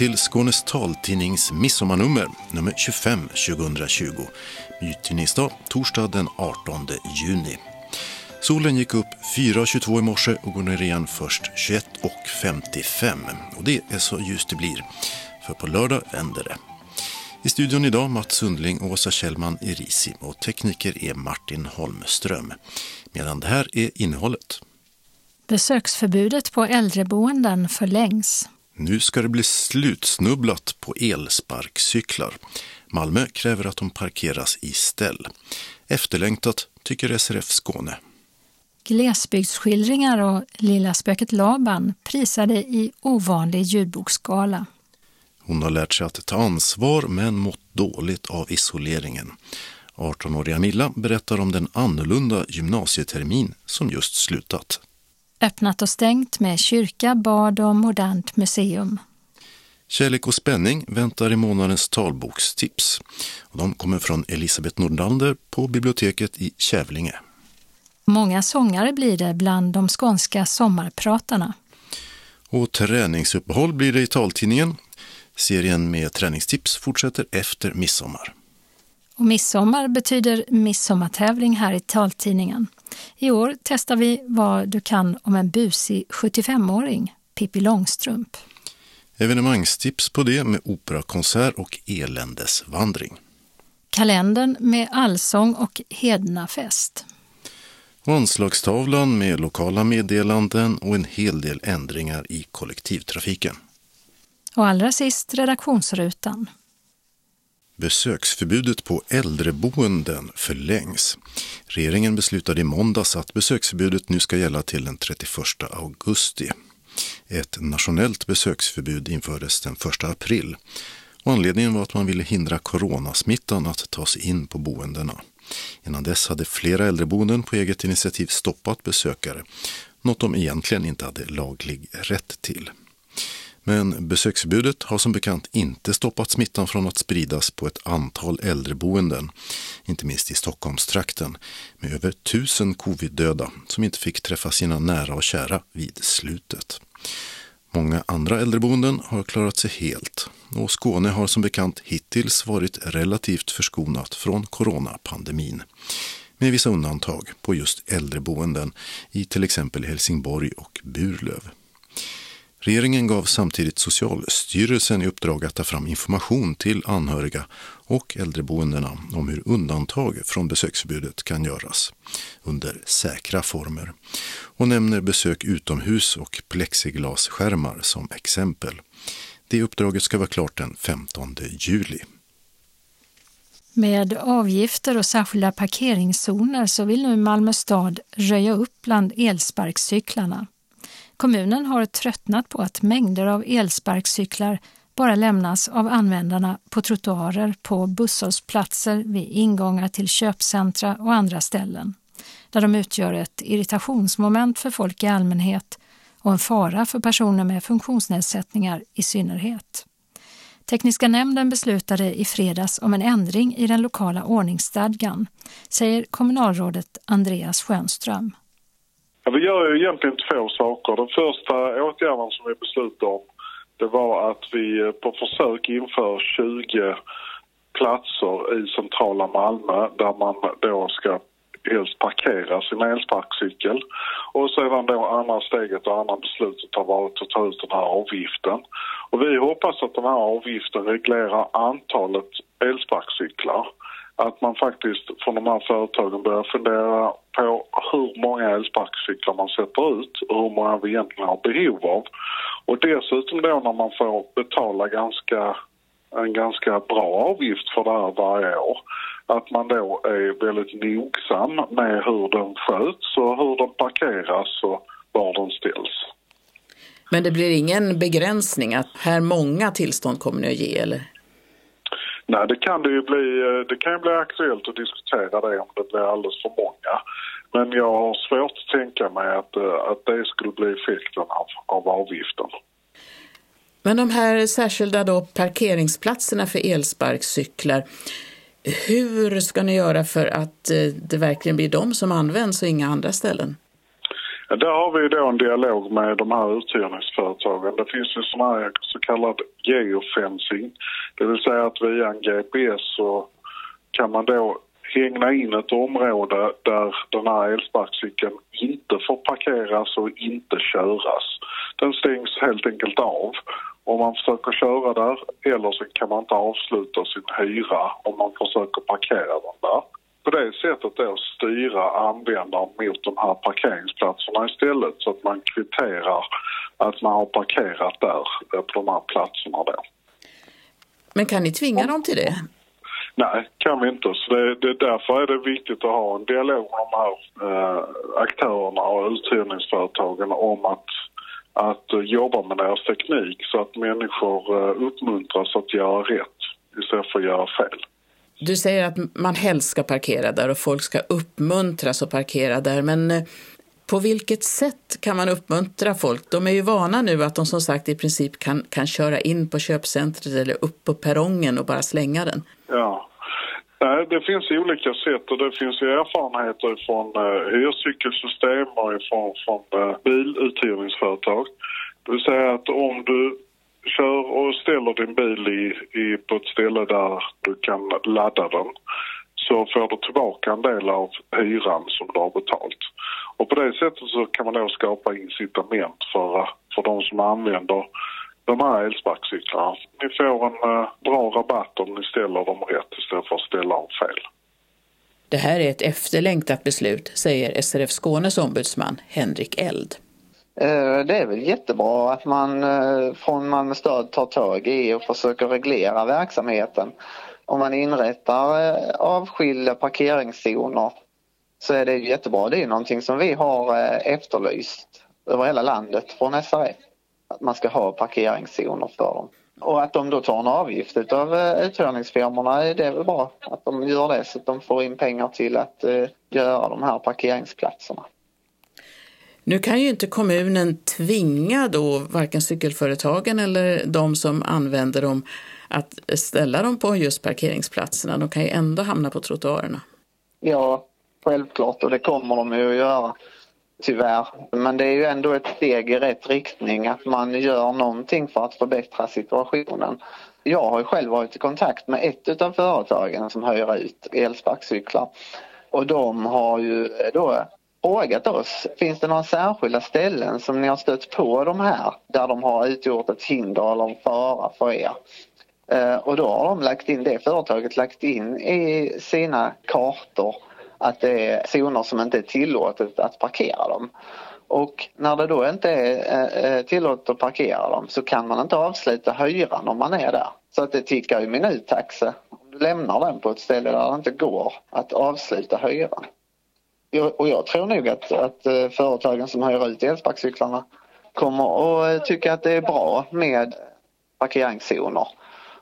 Till Skånes taltidnings midsommarnummer, nummer 25 2020. Mytidningsdag, torsdag den 18 juni. Solen gick upp 4.22 i morse och går ner igen först 21.55. Och det är så ljust det blir, för på lördag vänder det. I studion idag Mats Sundling och Åsa Kjellman Erisi och tekniker är Martin Holmström. Medan det här är innehållet. Besöksförbudet på äldreboenden förlängs. Nu ska det bli slutsnubblat på elsparkcyklar. Malmö kräver att de parkeras i ställ. Efterlängtat, tycker SRF Skåne. Glesbygdsskildringar och Lilla spöket Laban prisade i ovanlig ljudboksskala. Hon har lärt sig att ta ansvar men mått dåligt av isoleringen. 18-åriga Milla berättar om den annorlunda gymnasietermin som just slutat. Öppnat och stängt med kyrka, bad och modernt museum. Kärlek och spänning väntar i månadens talbokstips. De kommer från Elisabeth Nordlander på biblioteket i Kävlinge. Många sångare blir det bland de skånska sommarpratarna. Och träningsuppehåll blir det i taltidningen. Serien med träningstips fortsätter efter midsommar. Och midsommar betyder midsommartävling här i taltidningen. I år testar vi vad du kan om en busig 75-åring, Pippi Långstrump. Evenemangstips på det med operakonsert och eländesvandring. Kalendern med allsång och hednafest. Och anslagstavlan med lokala meddelanden och en hel del ändringar i kollektivtrafiken. Och allra sist redaktionsrutan. Besöksförbudet på äldreboenden förlängs. Regeringen beslutade i måndags att besöksförbudet nu ska gälla till den 31 augusti. Ett nationellt besöksförbud infördes den 1 april och anledningen var att man ville hindra coronasmittan att ta sig in på boendena. Innan dess hade flera äldreboenden på eget initiativ stoppat besökare, något de egentligen inte hade laglig rätt till. Men besöksförbudet har som bekant inte stoppat smittan från att spridas på ett antal äldreboenden, inte minst i Stockholmstrakten, med över tusen covid-döda som inte fick träffa sina nära och kära vid slutet. Många andra äldreboenden har klarat sig helt och Skåne har som bekant hittills varit relativt förskonat från coronapandemin. Med vissa undantag på just äldreboenden i till exempel Helsingborg och Burlöv. Regeringen gav samtidigt Socialstyrelsen i uppdrag att ta fram information till anhöriga och äldreboendena om hur undantag från besöksförbudet kan göras under säkra former och nämner besök utomhus och plexiglasskärmar som exempel. Det uppdraget ska vara klart den 15 juli. Med avgifter och särskilda parkeringszoner så vill nu Malmö stad röja upp bland elsparkcyklarna. Kommunen har tröttnat på att mängder av elsparkcyklar bara lämnas av användarna på trottoarer, på busshållplatser, vid ingångar till köpcentra och andra ställen, där de utgör ett irritationsmoment för folk i allmänhet och en fara för personer med funktionsnedsättningar i synnerhet. Tekniska nämnden beslutade i fredags om en ändring i den lokala ordningsstadgan, säger kommunalrådet Andreas Schönström. Ja, vi gör ju egentligen två saker. Den första åtgärden som vi beslutade om det var att vi eh, på försök inför 20 platser i centrala Malmö där man då ska helst parkera sin elsparkcykel. Och sedan då andra steget och andra beslutet har varit att ta ut den här avgiften. Och vi hoppas att den här avgiften reglerar antalet elsparkcyklar att man faktiskt från de här företagen börjar fundera på hur många elsparkcyklar man sätter ut och hur många vi egentligen har behov av. Och dessutom då när man får betala ganska, en ganska bra avgift för det här varje år att man då är väldigt nogsam med hur den sköts och hur den parkeras och var den ställs. Men det blir ingen begränsning att här många tillstånd kommer ni att ge eller? Nej, det kan det ju bli. Eh, det kan ju bli aktuellt att diskutera det om det blir alldeles för många. Men jag har svårt att tänka mig att, eh, att det skulle bli effekten av, av avgiften. Men de här särskilda då parkeringsplatserna för elsparkcyklar, hur ska ni göra för att eh, det verkligen blir de som används och inga andra ställen? Där har vi då en dialog med de här uthyrningsföretagen. Det finns ju sån här så kallad geofencing. Det vill säga att via en GPS så kan man då hängna in ett område där den här elsparkcykeln inte får parkeras och inte köras. Den stängs helt enkelt av om man försöker köra där eller så kan man inte avsluta sin hyra om man försöker parkera den där på det sättet då styra användaren mot de här parkeringsplatserna istället så att man kvitterar att man har parkerat där eh, på de här platserna då. Men kan ni tvinga dem till det? Nej, kan vi inte. Så det, det, därför är det viktigt att ha en dialog med de här eh, aktörerna och uthyrningsföretagen om att, att uh, jobba med deras teknik så att människor uh, uppmuntras att göra rätt istället för att göra fel. Du säger att man helst ska parkera där och folk ska uppmuntras att parkera där. Men eh, på vilket sätt kan man uppmuntra folk? De är ju vana nu att de som sagt i princip kan, kan köra in på köpcentret eller upp på perrongen och bara slänga den. Ja. Det finns olika sätt och det finns ju erfarenheter från eh, hyrcykelsystem och från, från eh, biluthyrningsföretag. Det vill säga att om du kör och ställer din bil i, i, på ett ställe där du kan ladda den så får du tillbaka en del av hyran som du har betalt. Och på det sättet så kan man då skapa incitament för, för de som använder de här elsparkcyklarna. Ni får en eh, bra rabatt om ni ställer dem rätt istället för att ställa dem fel. Det här är ett efterlängtat beslut, säger SRF Skånes ombudsman Henrik Eld. Eh, det är väl jättebra att man eh, från Malmö stad tar tag i och försöker reglera verksamheten. Om man inrättar eh, avskilda parkeringszoner så är det jättebra. Det är någonting som vi har efterlyst över hela landet från SRF. Att man ska ha parkeringszoner för dem. Och att de då tar en avgift av uthyrningsfirmorna, det är väl bra att de gör det så att de får in pengar till att göra de här parkeringsplatserna. Nu kan ju inte kommunen tvinga då varken cykelföretagen eller de som använder dem att ställa dem på just parkeringsplatserna. De kan ju ändå hamna på trottoarerna. Ja, självklart och det kommer de ju att göra. Tyvärr. Men det är ju ändå ett steg i rätt riktning att man gör någonting för att förbättra situationen. Jag har ju själv varit i kontakt med ett av företagen som hyr ut elsparkcyklar och de har ju då frågat oss, finns det några särskilda ställen som ni har stött på de här där de har utgjort ett hinder eller en fara för er? Eh, och då har de lagt in, det företaget lagt in i sina kartor att det är zoner som inte är tillåtet att parkera dem. Och när det då inte är eh, eh, tillåtet att parkera dem så kan man inte avsluta hyran om man är där. Så att det tickar ju minuttaxa om du lämnar den på ett ställe där det inte går att avsluta hyran och jag tror nog att, att eh, företagen som hyr ut elsparkcyklarna kommer att eh, tycka att det är bra med parkeringszoner.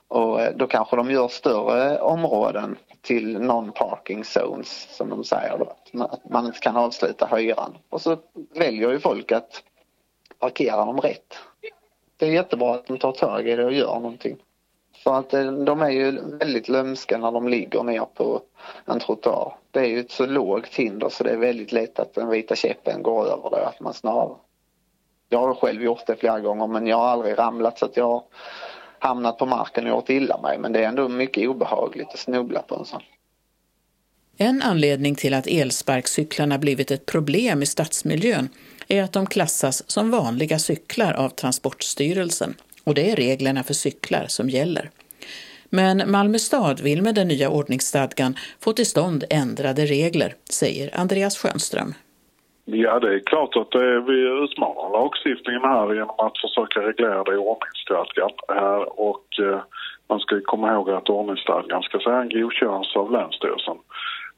Och eh, då kanske de gör större områden till non-parking zones som de säger då. Att man inte kan avsluta hyran. Och så väljer ju folk att parkera dem rätt. Det är jättebra att de tar tag i det och gör någonting. Så att eh, de är ju väldigt lömska när de ligger ner på en trottoar. Det är ju ett så lågt hinder så det är väldigt lätt att den vita käppen går över det, att man snarare. Jag har själv gjort det flera gånger men jag har aldrig ramlat så att jag har hamnat på marken och gjort illa mig. Men det är ändå mycket obehagligt att snubbla på en sån. En anledning till att elsparkcyklarna blivit ett problem i stadsmiljön är att de klassas som vanliga cyklar av Transportstyrelsen och det är reglerna för cyklar som gäller. Men Malmö stad vill med den nya ordningsstadgan få till stånd ändrade regler, säger Andreas Schönström. Ja, det är klart att vi utmanar lagstiftningen här genom att försöka reglera det i ordningsstadgan. Och eh, man ska komma ihåg att ordningsstadgan ska sedan godkännas av Länsstyrelsen.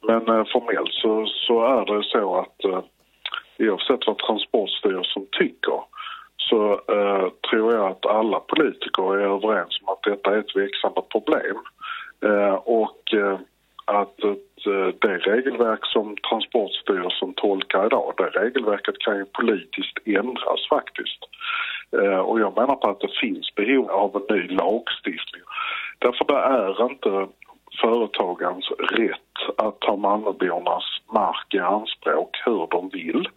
Men eh, formellt så, så är det så att eh, oavsett vad Transportstyrelsen tycker så eh, tror jag att alla politiker är överens om att detta är ett växande problem. Eh, och eh, att eh, det regelverk som Transportstyrelsen tolkar idag, det regelverket kan ju politiskt ändras faktiskt. Eh, och jag menar på att det finns behov av en ny lagstiftning. Därför det är inte företagens rätt att ta Malmöbornas mark i anspråk hur de vill.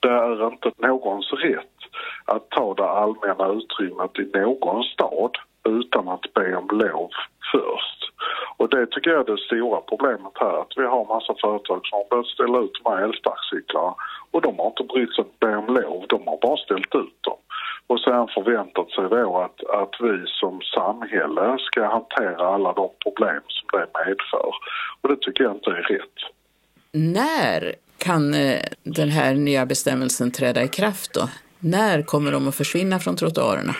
Det är inte någons rätt att ta det allmänna utrymmet i någon stad utan att be om lov först. Och det tycker jag är det stora problemet här, att vi har massa företag som har börjat ställa ut de här elsparkcyklarna och de har inte brytt sig att be om lov, de har bara ställt ut dem. Och sen förväntat sig då att, att vi som samhälle ska hantera alla de problem som det medför. Och det tycker jag inte är rätt. När kan eh, den här nya bestämmelsen träda i kraft då? När kommer de att försvinna från trottoarerna?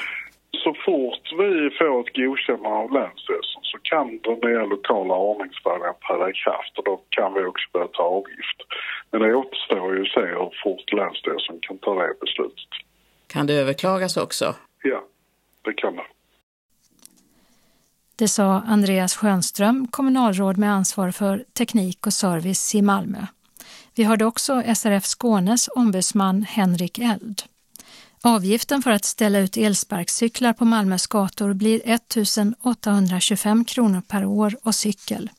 Så fort vi får ett godkännande av Länsstyrelsen så kan den nya lokala ordningsstadgan träda i kraft och då kan vi också börja ta avgift. Men det återstår ju att se hur fort Länsstyrelsen kan ta det beslutet. Kan det överklagas också? Ja, det kan det. Det sa Andreas Schönström, kommunalråd med ansvar för teknik och service i Malmö. Vi hörde också SRF Skånes ombudsman Henrik Eld. Avgiften för att ställa ut elsparkcyklar på Malmös gator blir 1 825 kronor per år och cykel.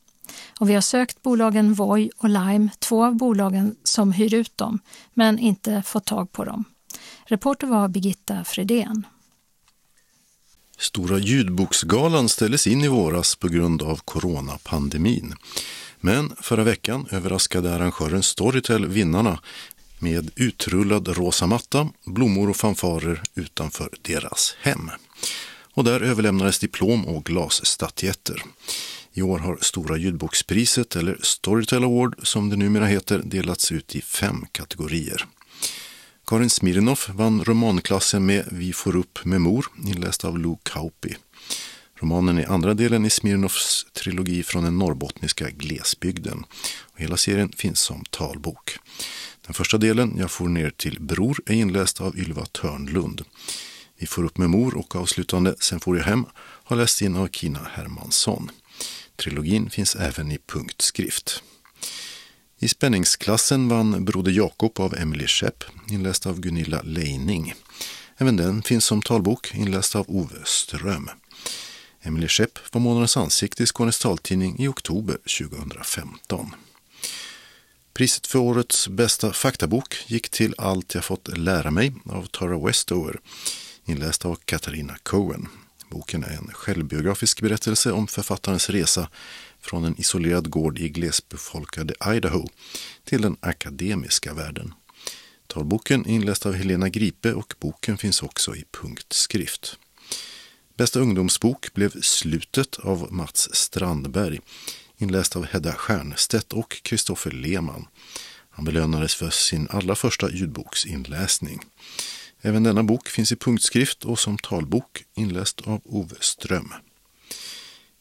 Och vi har sökt bolagen Voi och Lime, två av bolagen som hyr ut dem, men inte fått tag på dem. Reporter var Birgitta Fredén. Stora ljudboksgalan ställdes in i våras på grund av coronapandemin. Men förra veckan överraskade arrangören Storytel vinnarna med utrullad rosa matta, blommor och fanfarer utanför deras hem. Och där överlämnades diplom och glasstatyetter. I år har Stora ljudbokspriset, eller Storytel Award som det numera heter, delats ut i fem kategorier. Karin Smirnoff vann romanklassen med Vi får upp med mor, inläst av Lou Kauppi. Romanen är andra delen i Smirnoffs trilogi från den norrbottniska glesbygden. Och hela serien finns som talbok. Den första delen, Jag får ner till Bror, är inläst av Ylva Törnlund. Vi får upp med mor och avslutande Sen får jag hem har lästs in av Kina Hermansson. Trilogin finns även i punktskrift. I spänningsklassen vann Broder Jakob av Emily Schepp, inläst av Gunilla Leining. Även den finns som talbok, inläst av Ove Ström. Emily Schepp var månadens ansikte i Skånes taltidning i oktober 2015. Priset för årets bästa faktabok gick till Allt jag fått lära mig av Tara Westover, inläst av Katarina Cohen. Boken är en självbiografisk berättelse om författarens resa från en isolerad gård i glesbefolkade Idaho till den akademiska världen. Talboken är inläst av Helena Gripe och boken finns också i punktskrift. Bästa ungdomsbok blev Slutet av Mats Strandberg inläst av Hedda Stiernstedt och Kristoffer Lehmann. Han belönades för sin allra första ljudboksinläsning. Även denna bok finns i punktskrift och som talbok inläst av Ove Ström.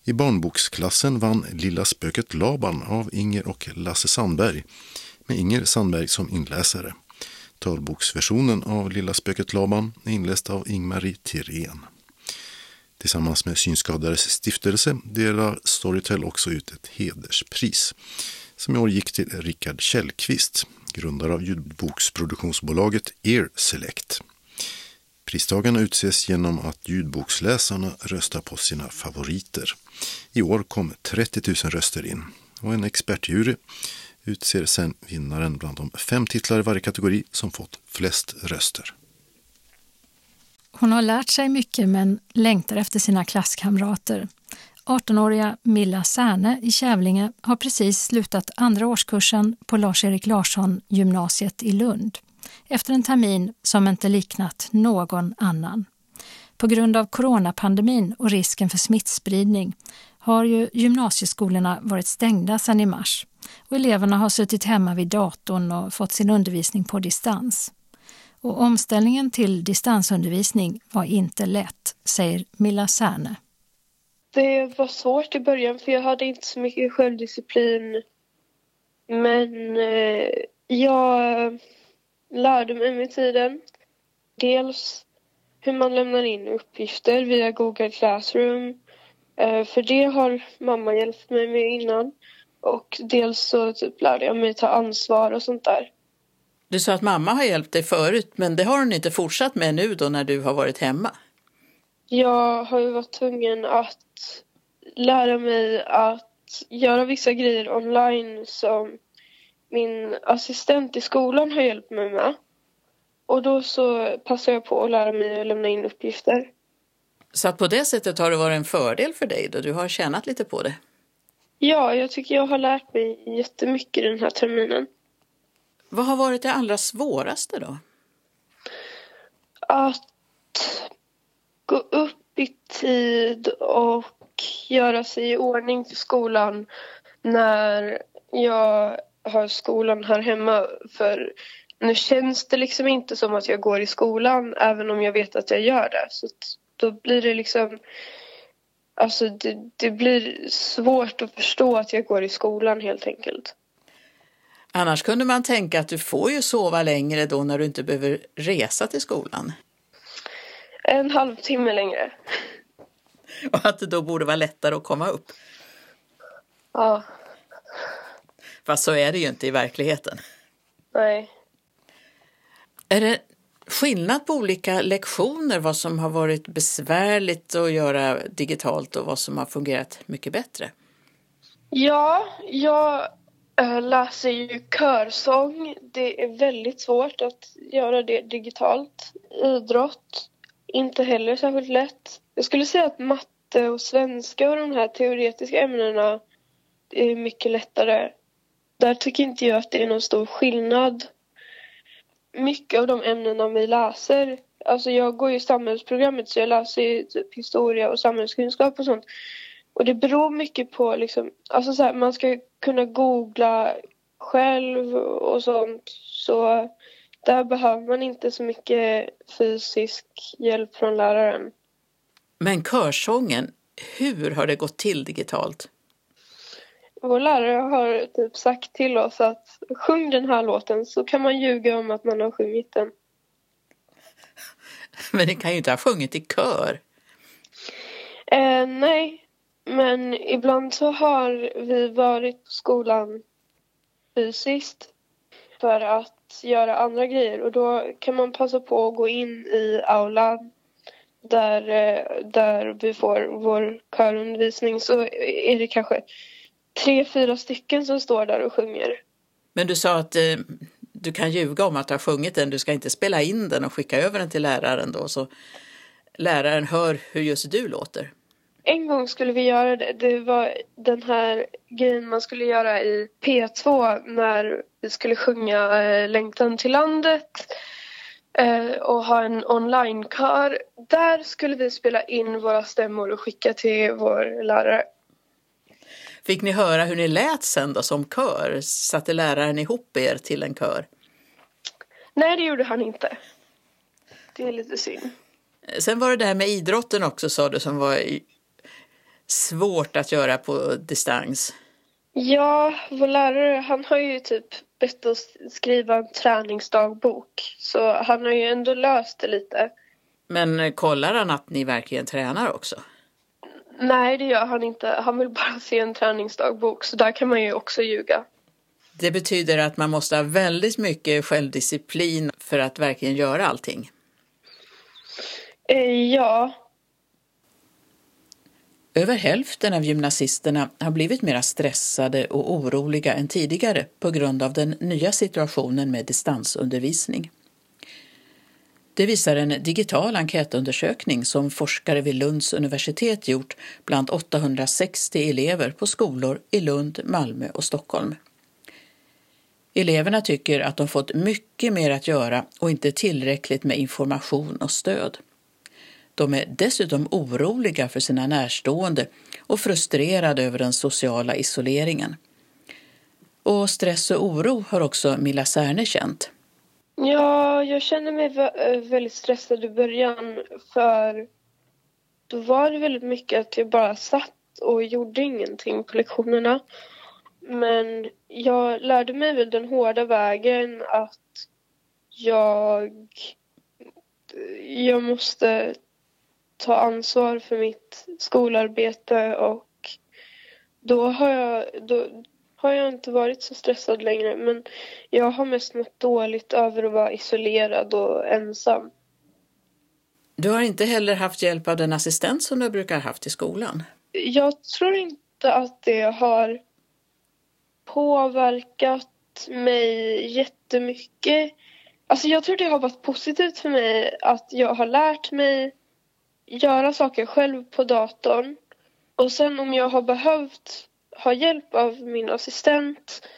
I barnboksklassen vann Lilla spöket Laban av Inger och Lasse Sandberg med Inger Sandberg som inläsare. Talboksversionen av Lilla spöket Laban är inläst av Ingmarie Tirén. Tillsammans med Synskadades stiftelse delar Storytel också ut ett hederspris som i år gick till Rickard Källqvist, grundare av ljudboksproduktionsbolaget Ear Select. Pristagarna utses genom att ljudboksläsarna röstar på sina favoriter. I år kom 30 000 röster in och en expertjury utser sen vinnaren bland de fem titlar i varje kategori som fått flest röster. Hon har lärt sig mycket men längtar efter sina klasskamrater. 18-åriga Milla Särne i Kävlinge har precis slutat andra årskursen på Lars-Erik Larsson gymnasiet i Lund efter en termin som inte liknat någon annan. På grund av coronapandemin och risken för smittspridning har ju gymnasieskolorna varit stängda sedan i mars och eleverna har suttit hemma vid datorn och fått sin undervisning på distans. Och omställningen till distansundervisning var inte lätt, säger Milla Särne. Det var svårt i början för jag hade inte så mycket självdisciplin. Men eh, jag lärde mig med tiden. Dels hur man lämnar in uppgifter via Google Classroom. Eh, för det har mamma hjälpt mig med innan. Och dels så typ lärde jag mig ta ansvar och sånt där. Du sa att mamma har hjälpt dig förut, men det har hon inte fortsatt med nu då när du har varit hemma? Jag har ju varit tvungen att lära mig att göra vissa grejer online som min assistent i skolan har hjälpt mig med. Och då så passar jag på att lära mig att lämna in uppgifter. Så på det sättet har det varit en fördel för dig då du har tjänat lite på det? Ja, jag tycker jag har lärt mig jättemycket den här terminen. Vad har varit det allra svåraste då? Att gå upp i tid och göra sig i ordning till skolan när jag har skolan här hemma. För nu känns det liksom inte som att jag går i skolan även om jag vet att jag gör det. Så då blir det liksom... Alltså det, det blir svårt att förstå att jag går i skolan helt enkelt. Annars kunde man tänka att du får ju sova längre då när du inte behöver resa till skolan. En halvtimme längre. Och att det då borde vara lättare att komma upp. Ja. Fast så är det ju inte i verkligheten. Nej. Är det skillnad på olika lektioner, vad som har varit besvärligt att göra digitalt och vad som har fungerat mycket bättre? Ja, jag Eh, läser ju körsång. Det är väldigt svårt att göra det digitalt. Idrott, inte heller särskilt lätt. Jag skulle säga att matte och svenska och de här teoretiska ämnena är mycket lättare. Där tycker inte jag att det är någon stor skillnad. Mycket av de ämnena vi läser, alltså jag går ju samhällsprogrammet så jag läser ju typ historia och samhällskunskap och sånt. Och det beror mycket på liksom, alltså så här, man ska kunna googla själv och sånt. Så där behöver man inte så mycket fysisk hjälp från läraren. Men körsången, hur har det gått till digitalt? Vår lärare har typ sagt till oss att sjung den här låten så kan man ljuga om att man har sjungit den. Men ni kan ju inte ha sjungit i kör. Eh, nej, men ibland så har vi varit på skolan fysiskt för att göra andra grejer och då kan man passa på att gå in i aulan där, eh, där vi får vår körundervisning så är det kanske tre, fyra stycken som står där och sjunger. Men du sa att eh, du kan ljuga om att du har sjungit den, du ska inte spela in den och skicka över den till läraren då så läraren hör hur just du låter. En gång skulle vi göra det. Det var den här grejen man skulle göra i P2 när vi skulle sjunga eh, Längtan till landet eh, och ha en onlinekör. Där skulle vi spela in våra stämmor och skicka till vår lärare. Fick ni höra hur ni lät sen då som kör? Satte läraren ihop er till en kör? Nej, det gjorde han inte. Det är lite synd. Sen var det det här med idrotten också sa du som var svårt att göra på distans. Ja, vår lärare han har ju typ bett oss skriva en träningsdagbok. Så han har ju ändå löst det lite. Men kollar han att ni verkligen tränar också? Nej, det gör han inte. Han vill bara se en träningsdagbok, så där kan man ju också ljuga. Det betyder att man måste ha väldigt mycket självdisciplin för att verkligen göra allting? Eh, ja. Över hälften av gymnasisterna har blivit mer stressade och oroliga än tidigare på grund av den nya situationen med distansundervisning. Det visar en digital enkätundersökning som forskare vid Lunds universitet gjort bland 860 elever på skolor i Lund, Malmö och Stockholm. Eleverna tycker att de fått mycket mer att göra och inte tillräckligt med information och stöd. De är dessutom oroliga för sina närstående och frustrerade över den sociala isoleringen. Och stress och oro har också Milla Särne känt. Ja, jag känner mig eh, väldigt stressad i början för då var det väldigt mycket att jag bara satt och gjorde ingenting på lektionerna. Men jag lärde mig väl den hårda vägen att jag, jag måste ta ansvar för mitt skolarbete och då har jag, då har jag inte varit så stressad längre men jag har mest mått dåligt över att vara isolerad och ensam. Du har inte heller haft hjälp av den assistent som du brukar ha haft i skolan? Jag tror inte att det har påverkat mig jättemycket Alltså jag tror det har varit positivt för mig att jag har lärt mig göra saker själv på datorn. Och sen om jag har behövt ha hjälp av min assistent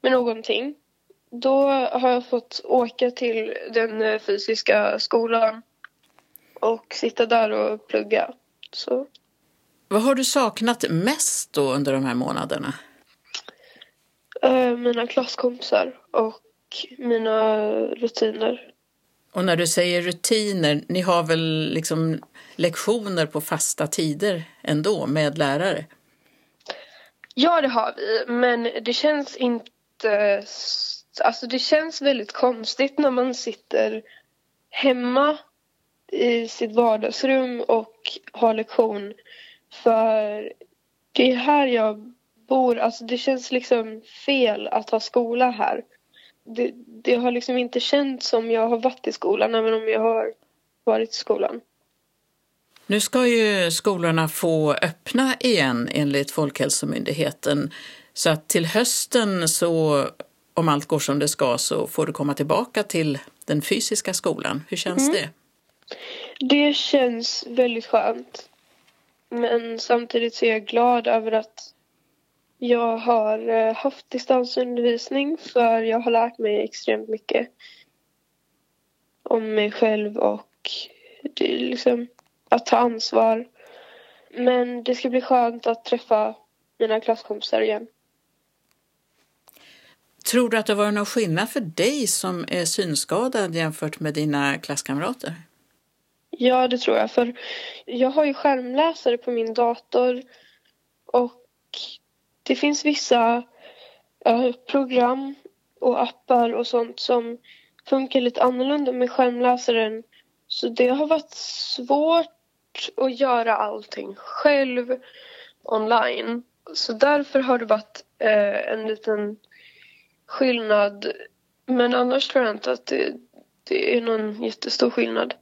med någonting då har jag fått åka till den eh, fysiska skolan och sitta där och plugga. Så. Vad har du saknat mest då under de här månaderna? Uh, mina klasskompisar och mina rutiner. Och när du säger rutiner, ni har väl liksom lektioner på fasta tider ändå med lärare? Ja, det har vi, men det känns inte... Alltså det känns väldigt konstigt när man sitter hemma i sitt vardagsrum och har lektion. För det är här jag bor. Alltså det känns liksom fel att ha skola här. Det, det har liksom inte känts som jag har varit i skolan även om jag har varit i skolan. Nu ska ju skolorna få öppna igen enligt Folkhälsomyndigheten. Så att till hösten så, om allt går som det ska, så får du komma tillbaka till den fysiska skolan. Hur känns mm. det? Det känns väldigt skönt. Men samtidigt så är jag glad över att jag har eh, haft distansundervisning för jag har lärt mig extremt mycket om mig själv och det är liksom att ta ansvar. Men det ska bli skönt att träffa mina klasskompisar igen. Tror du att det var någon skillnad för dig som är synskadad jämfört med dina klasskamrater? Ja, det tror jag. För jag har ju skärmläsare på min dator och det finns vissa äh, program och appar och sånt som funkar lite annorlunda med skärmläsaren. Så det har varit svårt att göra allting själv online. Så därför har det varit äh, en liten skillnad. Men annars tror jag inte att det, det är någon jättestor skillnad.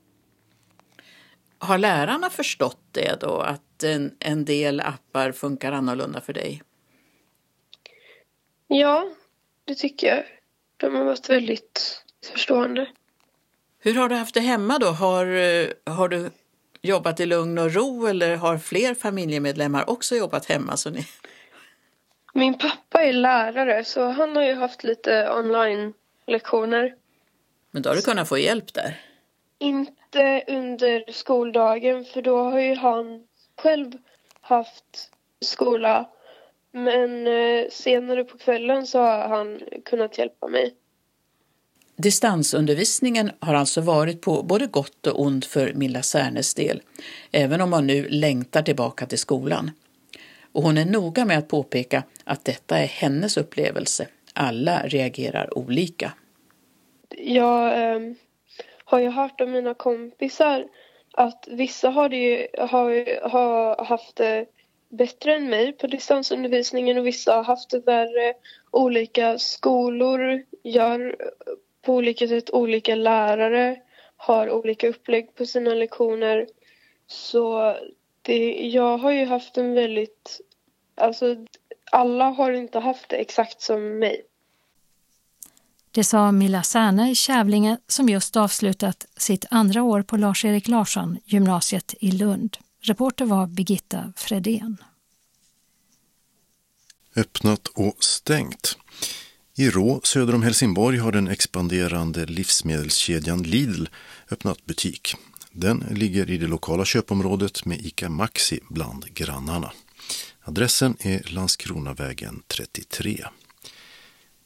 Har lärarna förstått det då, att en, en del appar funkar annorlunda för dig? Ja, det tycker jag. De har varit väldigt förstående. Hur har du haft det hemma då? Har, har du jobbat i lugn och ro eller har fler familjemedlemmar också jobbat hemma? Så ni... Min pappa är lärare så han har ju haft lite online-lektioner. Men då har du kunnat få hjälp där? Inte under skoldagen för då har ju han själv haft skola. Men eh, senare på kvällen så har han kunnat hjälpa mig. Distansundervisningen har alltså varit på både gott och ont för Milla Särnes del, även om hon nu längtar tillbaka till skolan. Och hon är noga med att påpeka att detta är hennes upplevelse. Alla reagerar olika. Jag eh, har ju hört av mina kompisar att vissa har, det, har, har haft det bättre än mig på distansundervisningen och vissa har haft det värre. Olika skolor gör på olika sätt, olika lärare har olika upplägg på sina lektioner. Så det, jag har ju haft en väldigt, alltså alla har inte haft det exakt som mig. Det sa Milla Särne i Kävlinge som just avslutat sitt andra år på Lars-Erik Larsson gymnasiet i Lund. Reporter var Birgitta Fredén. Öppnat och stängt. I Rå söder om Helsingborg har den expanderande livsmedelskedjan Lidl öppnat butik. Den ligger i det lokala köpområdet med ICA Maxi bland grannarna. Adressen är Landskronavägen 33.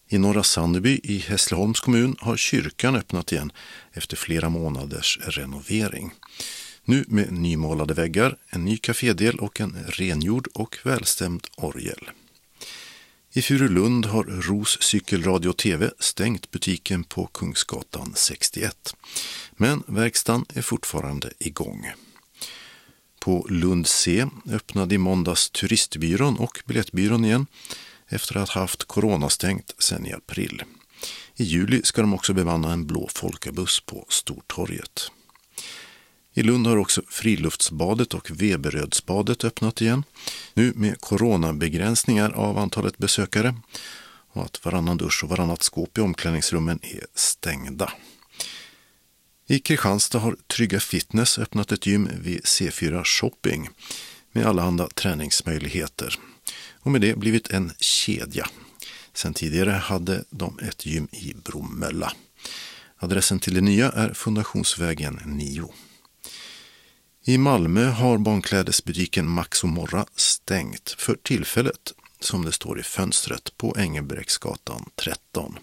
I Norra Sandeby i Hässleholms kommun har kyrkan öppnat igen efter flera månaders renovering. Nu med nymålade väggar, en ny kafédel och en rengjord och välstämd orgel. I Furulund har Ros Cykelradio TV stängt butiken på Kungsgatan 61. Men verkstaden är fortfarande igång. På Lund C öppnade i måndags turistbyrån och biljettbyrån igen efter att ha haft coronastängt sedan i april. I juli ska de också bemanna en blå folkabuss på Stortorget. I Lund har också Friluftsbadet och Veberödsbadet öppnat igen. Nu med coronabegränsningar av antalet besökare och att varannan dusch och varannat skåp i omklädningsrummen är stängda. I Kristianstad har Trygga Fitness öppnat ett gym vid C4 Shopping med allehanda träningsmöjligheter och med det blivit en kedja. Sen tidigare hade de ett gym i Bromölla. Adressen till det nya är Fundationsvägen 9. I Malmö har barnklädesbutiken Max och Morra stängt för tillfället, som det står i fönstret på Engelbrektsgatan 13.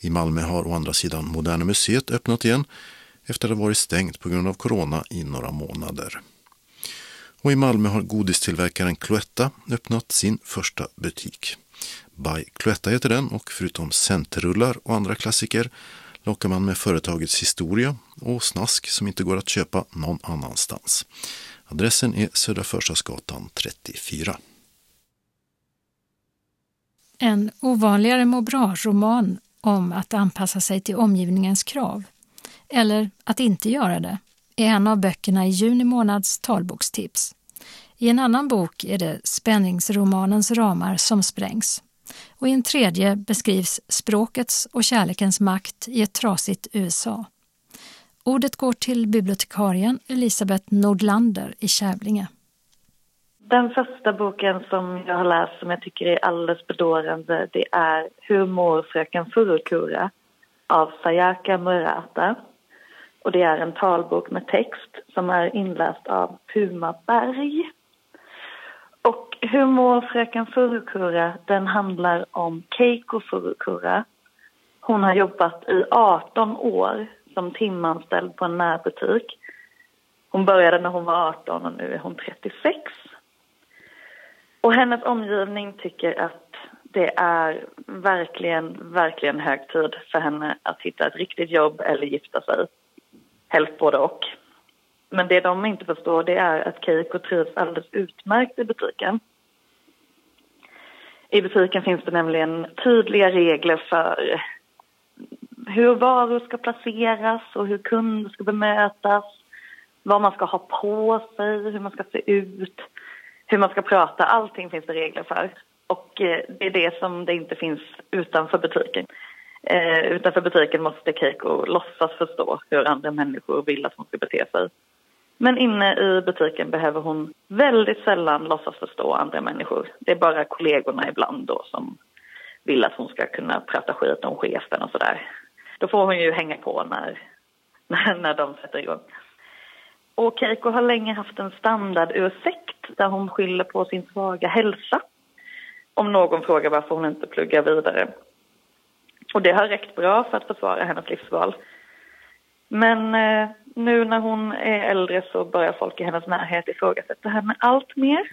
I Malmö har å andra sidan Moderna Museet öppnat igen efter att ha varit stängt på grund av corona i några månader. Och i Malmö har godistillverkaren Cloetta öppnat sin första butik. By Cloetta heter den och förutom centerrullar och andra klassiker lockar man med företagets historia och snask som inte går att köpa någon annanstans. Adressen är Södra Förstadsgatan 34. En ovanligare må bra-roman om att anpassa sig till omgivningens krav, eller att inte göra det, är en av böckerna i juni månads talbokstips. I en annan bok är det spänningsromanens ramar som sprängs. Och i en tredje beskrivs språkets och kärlekens makt i ett trasigt USA. Ordet går till bibliotekarien Elisabeth Nordlander i Kävlinge. Den första boken som jag har läst som jag tycker är alldeles bedårande det är Hur mår fröken Furukura av Sayaka Murata. Och det är en talbok med text som är inläst av Puma Berg. Och Hur mår fröken Furukura den handlar om Keiko Furukura. Hon har jobbat i 18 år som timanställd på en närbutik. Hon började när hon var 18 och nu är hon 36. Och hennes omgivning tycker att det är verkligen, verkligen hög tid för henne att hitta ett riktigt jobb eller gifta sig. Helst både och. Men det de inte förstår det är att Keiko trivs alldeles utmärkt i butiken. I butiken finns det nämligen tydliga regler för hur varor ska placeras och hur kunder ska bemötas, vad man ska ha på sig, hur man ska se ut, hur man ska prata. Allting finns det regler för. Och eh, det är det som det inte finns utanför butiken. Eh, utanför butiken måste Keiko låtsas förstå hur andra människor vill att hon ska bete sig. Men inne i butiken behöver hon väldigt sällan låtsas förstå andra människor. Det är bara kollegorna ibland då som vill att hon ska kunna prata skit om chefen och sådär. Då får hon ju hänga på när, när, när de sätter igång. Och Keiko har länge haft en standardursäkt där hon skyller på sin svaga hälsa. Om någon frågar varför hon inte pluggar vidare. Och det har räckt bra för att försvara hennes livsval. Men eh, nu när hon är äldre så börjar folk i hennes närhet ifrågasätta henne allt mer.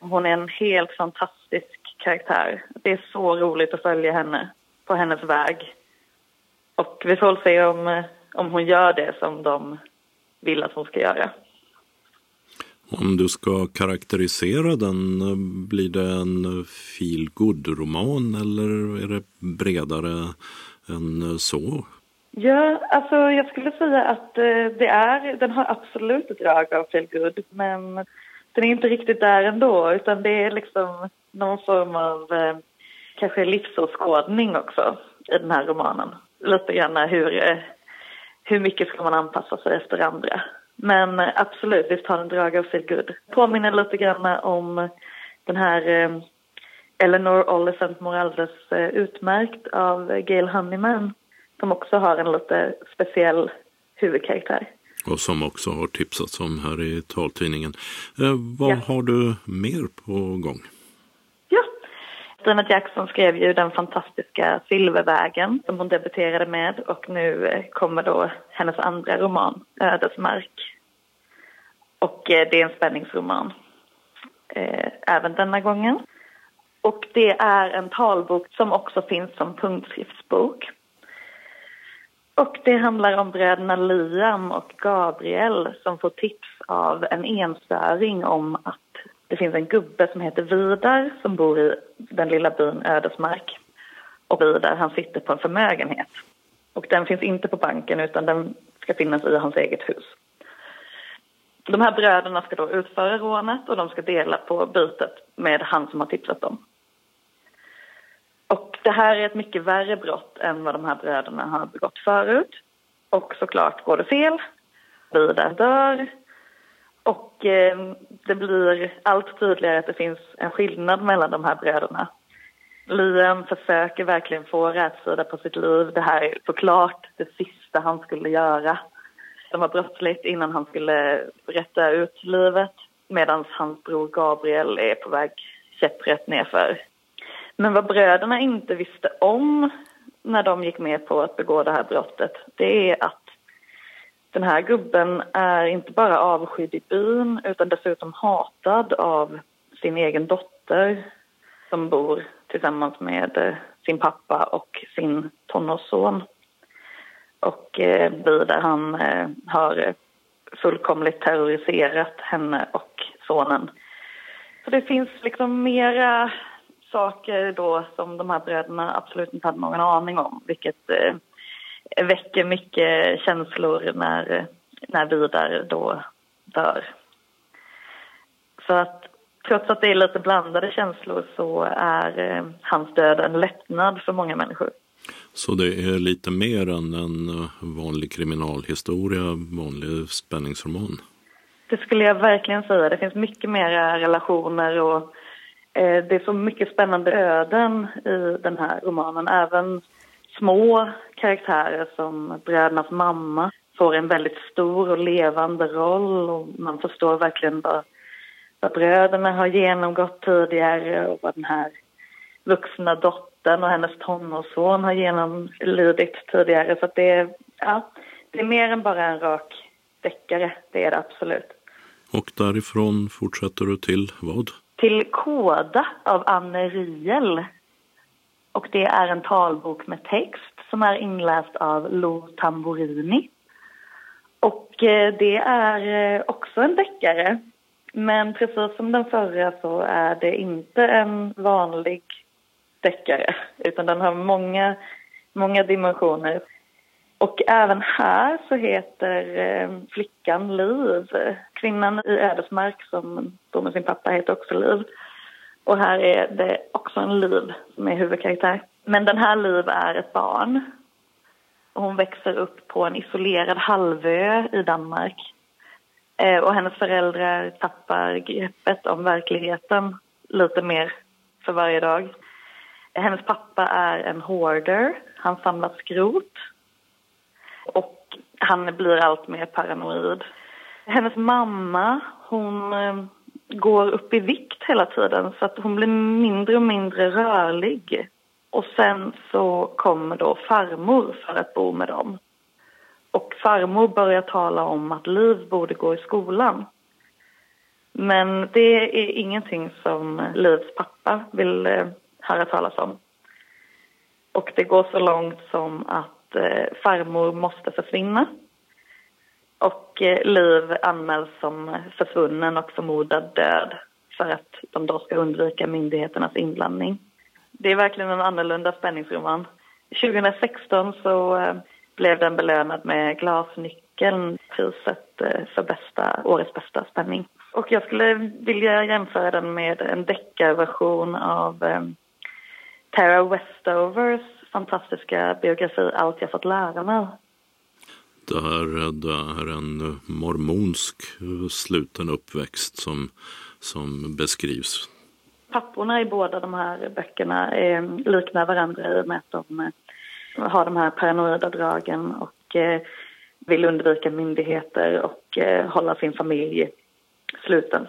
Hon är en helt fantastisk karaktär. Det är så roligt att följa henne på hennes väg. Och vi får se om, eh, om hon gör det som de vill att hon ska göra. Om du ska karaktärisera den, eh, blir det en feel roman eller är det bredare än eh, så? Ja, alltså jag skulle säga att eh, det är, den har absolut ett drag av feel good, men den är inte riktigt där ändå, utan det är liksom någon form av eh, kanske livsåskådning också i den här romanen. Lite grann hur, eh, hur mycket ska man anpassa sig efter andra. Men eh, absolut, visst har den drag av feel good. Påminner lite grann om den här eh, Eleanor Oliphant Moraldes eh, Utmärkt av Gail Honeyman som också har en lite speciell huvudkaraktär. Och som också har tipsats om här i taltidningen. Eh, vad ja. har du mer på gång? Ja, Stina Jackson skrev ju den fantastiska Silvervägen som hon debuterade med och nu eh, kommer då hennes andra roman, Ödesmark. Och eh, det är en spänningsroman eh, även denna gången. Och det är en talbok som också finns som punktskriftsbok. Och det handlar om bröderna Liam och Gabriel som får tips av en enstöring om att det finns en gubbe som heter Vidar som bor i den lilla byn Ödesmark. Och Vidar han sitter på en förmögenhet. Och den finns inte på banken utan den ska finnas i hans eget hus. De här bröderna ska då utföra rånet och de ska dela på bytet med han som har tipsat dem. Och det här är ett mycket värre brott än vad de här bröderna har begått förut. Och såklart går det fel. Vidar dör. Och eh, det blir allt tydligare att det finns en skillnad mellan de här bröderna. Liam försöker verkligen få rätsida på sitt liv. Det här är såklart det sista han skulle göra. Det var brottsligt innan han skulle rätta ut livet medan hans bror Gabriel är på väg käpprätt nerför. Men vad bröderna inte visste om när de gick med på att begå det här brottet det är att den här gubben är inte bara avskydd i byn utan dessutom hatad av sin egen dotter som bor tillsammans med eh, sin pappa och sin tonårsson. Och eh, där han eh, har fullkomligt terroriserat henne och sonen. Så det finns liksom mera saker då som de här bröderna absolut inte hade någon aning om vilket eh, väcker mycket känslor när, när Vidar då dör. Så att trots att det är lite blandade känslor så är eh, hans död en lättnad för många människor. Så det är lite mer än en vanlig kriminalhistoria, vanlig spänningsroman? Det skulle jag verkligen säga. Det finns mycket mer relationer och Eh, det är så mycket spännande öden i den här romanen. Även små karaktärer som brödernas mamma får en väldigt stor och levande roll och man förstår verkligen vad, vad bröderna har genomgått tidigare och vad den här vuxna dottern och hennes tonårsson har genomlidit tidigare. Så det, är, ja, det är mer än bara en rak deckare, det är det absolut. Och därifrån fortsätter du till vad? Till Koda av Anne Riel. Och det är en talbok med text som är inläst av Lo Tamburini. Och eh, det är eh, också en deckare. Men precis som den förra så är det inte en vanlig deckare utan den har många, många dimensioner. Och även här så heter eh, flickan Liv. Kvinnan i Ödesmark som bor med sin pappa heter också Liv. Och här är det också en Liv som är huvudkaraktär. Men den här Liv är ett barn. hon växer upp på en isolerad halvö i Danmark. Eh, och hennes föräldrar tappar greppet om verkligheten lite mer för varje dag. Hennes pappa är en hoarder. Han samlar skrot och han blir allt mer paranoid. Hennes mamma, hon eh, går upp i vikt hela tiden så att hon blir mindre och mindre rörlig. Och sen så kommer då farmor för att bo med dem. Och farmor börjar tala om att Liv borde gå i skolan. Men det är ingenting som Livs pappa vill eh, höra talas om. Och det går så långt som att Eh, farmor måste försvinna. Och eh, Liv anmäls som försvunnen och förmodad död för att de då ska undvika myndigheternas inblandning. Det är verkligen en annorlunda spänningsroman. 2016 så eh, blev den belönad med Glasnyckeln, priset eh, för bästa, årets bästa spänning. Och jag skulle vilja jämföra den med en deckarversion av eh, Tara Westovers fantastiska biografi Allt jag fått lära mig. Det här det är en mormonsk sluten uppväxt som, som beskrivs. Papporna i båda de här böckerna är, liknar varandra i och med att de eh, har de här paranoida dragen och eh, vill undvika myndigheter och eh, hålla sin familj sluten.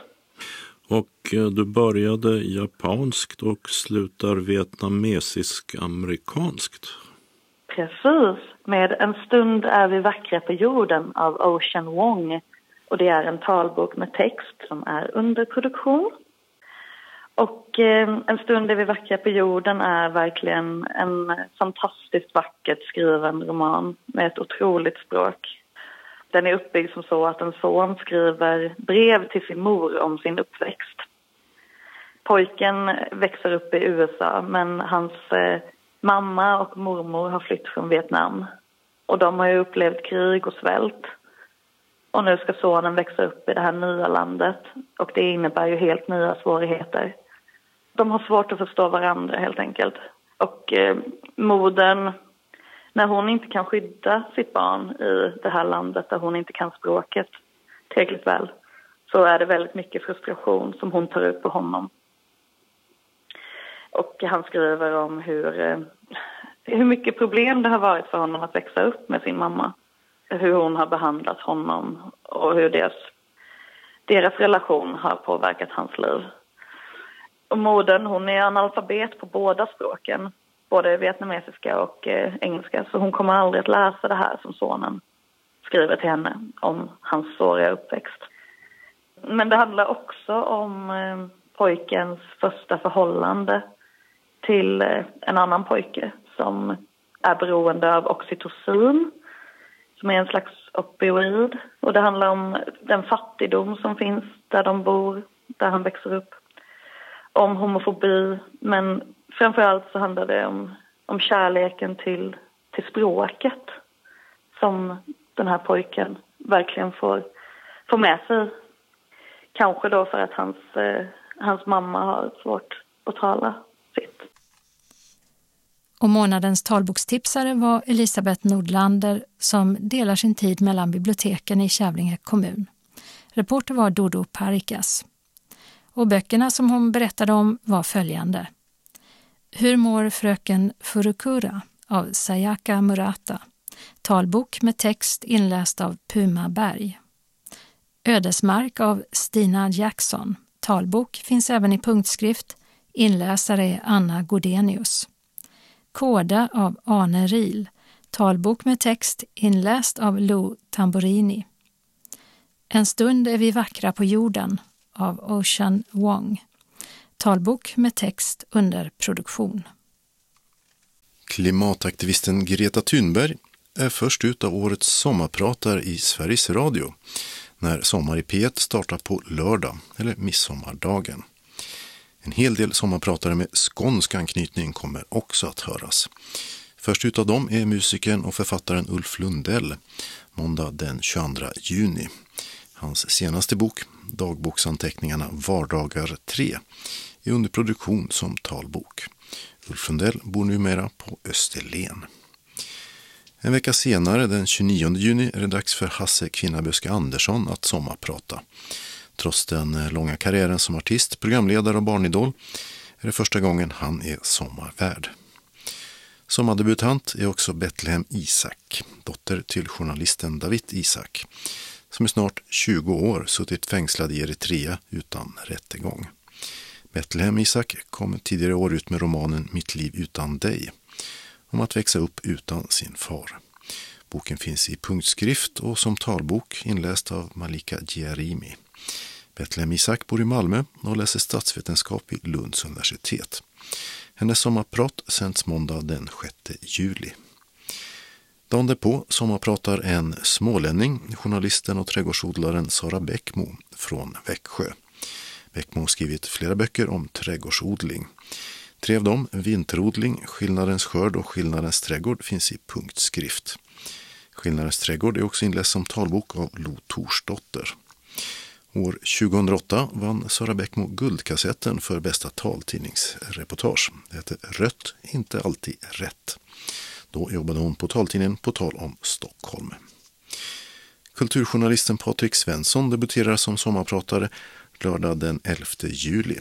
Och eh, du började japanskt och slutar vietnamesisk-amerikanskt. Precis. Med En stund är vi vackra på jorden av Ocean Wong. Och det är en talbok med text som är under produktion. Och eh, En stund är vi vackra på jorden är verkligen en fantastiskt vackert skriven roman med ett otroligt språk. Den är uppbyggd som så att en son skriver brev till sin mor om sin uppväxt. Pojken växer upp i USA men hans eh, mamma och mormor har flytt från Vietnam. Och de har ju upplevt krig och svält. Och nu ska sonen växa upp i det här nya landet och det innebär ju helt nya svårigheter. De har svårt att förstå varandra helt enkelt. Och eh, modern när hon inte kan skydda sitt barn i det här landet där hon inte kan språket tillräckligt väl så är det väldigt mycket frustration som hon tar ut på honom. Och han skriver om hur, eh, hur mycket problem det har varit för honom att växa upp med sin mamma. Hur hon har behandlat honom och hur deras, deras relation har påverkat hans liv. Och modern, hon är analfabet på båda språken, både vietnamesiska och eh, engelska, så hon kommer aldrig att läsa det här som sonen skriver till henne om hans såriga uppväxt. Men det handlar också om eh, pojkens första förhållande till eh, en annan pojke som är beroende av oxytocin som är en slags opioid. Och det handlar om den fattigdom som finns där de bor, där han växer upp. Om homofobi, men framför allt så handlar det om, om kärleken till, till språket som den här pojken verkligen får, får med sig. Kanske då för att hans, eh, hans mamma har svårt att tala sitt. Och månadens talbokstipsare var Elisabeth Nordlander som delar sin tid mellan biblioteken i Kävlinge kommun. Reporter var Dodo Parikas. Och böckerna som hon berättade om var följande. Hur mår fröken Furukura av Sayaka Murata. Talbok med text inläst av Puma Berg. Ödesmark av Stina Jackson. Talbok finns även i punktskrift. Inläsare är Anna Godenius. Koda av Arne Ril. Talbok med text inläst av Lou Tamburini. En stund är vi vackra på jorden av Ocean Wong. Talbok med text under produktion. Klimataktivisten Greta Thunberg är först ut av årets sommarpratare i Sveriges Radio när Sommar i P1 startar på lördag, eller midsommardagen. En hel del sommarpratare med skånsk anknytning kommer också att höras. Först ut av dem är musikern och författaren Ulf Lundell, måndag den 22 juni. Hans senaste bok, Dagboksanteckningarna Vardagar 3, är under produktion som talbok. Ulf Lundell bor numera på Österlen. En vecka senare, den 29 juni, är det dags för Hasse Kvinnaböske Andersson att sommarprata. Trots den långa karriären som artist, programledare och barnidol är det första gången han är sommarvärd. Sommardebutant är också Betlehem Isak, dotter till journalisten David Isak, som i snart 20 år suttit fängslad i Eritrea utan rättegång. Betlehem Isak kom tidigare år ut med romanen Mitt liv utan dig, om att växa upp utan sin far. Boken finns i punktskrift och som talbok inläst av Malika Giarimi. Betlehem Isak bor i Malmö och läser statsvetenskap vid Lunds universitet. Hennes sommarprat sänds måndag den 6 juli. Dagen därpå sommarpratar en smålänning, journalisten och trädgårdsodlaren Sara Bäckmo från Växjö. Bäckmo har skrivit flera böcker om trädgårdsodling. Tre av dem, Vinterodling, Skillnadens skörd och Skillnadens trädgård, finns i punktskrift. Skillnadens trädgård är också inläst som talbok av Lo Torsdotter. År 2008 vann Sara Bäckmo Guldkassetten för bästa taltidningsreportage. Det hette Rött, inte alltid rätt. Då jobbade hon på taltidningen På tal om Stockholm. Kulturjournalisten Patrik Svensson debuterar som sommarpratare lördag den 11 juli.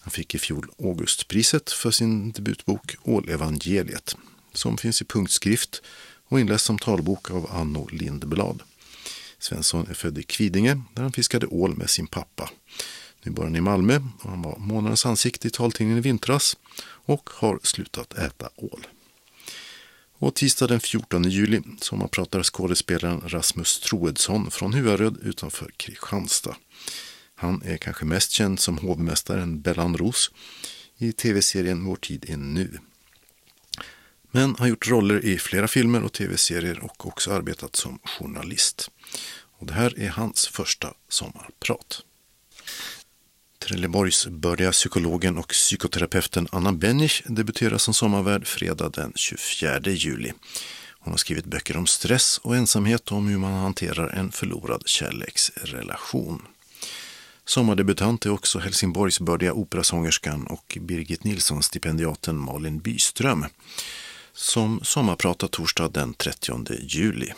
Han fick i fjol Augustpriset för sin debutbok Ålevangeliet som finns i punktskrift och inläst som talbok av Anno Lindblad. Svensson är född i Kvidinge där han fiskade ål med sin pappa. Nu bor han i Malmö och han var månadens ansikte i taltidningen i vintras och har slutat äta ål. Och tisdag den 14 juli sommarpratar skådespelaren Rasmus Troedsson från Huaröd utanför Kristianstad. Han är kanske mest känd som hovmästaren Bellan Ros i tv-serien Vår tid är nu. Men har gjort roller i flera filmer och tv-serier och också arbetat som journalist. Och det här är hans första sommarprat. Trelleborgsbördiga psykologen och psykoterapeuten Anna Bennich debuterar som sommarvärd fredag den 24 juli. Hon har skrivit böcker om stress och ensamhet och om hur man hanterar en förlorad kärleksrelation. Sommardebutant är också Helsingborgsbördiga operasångerskan och Birgit Nilsson-stipendiaten Malin Byström som sommarpratar torsdag den 30 juli.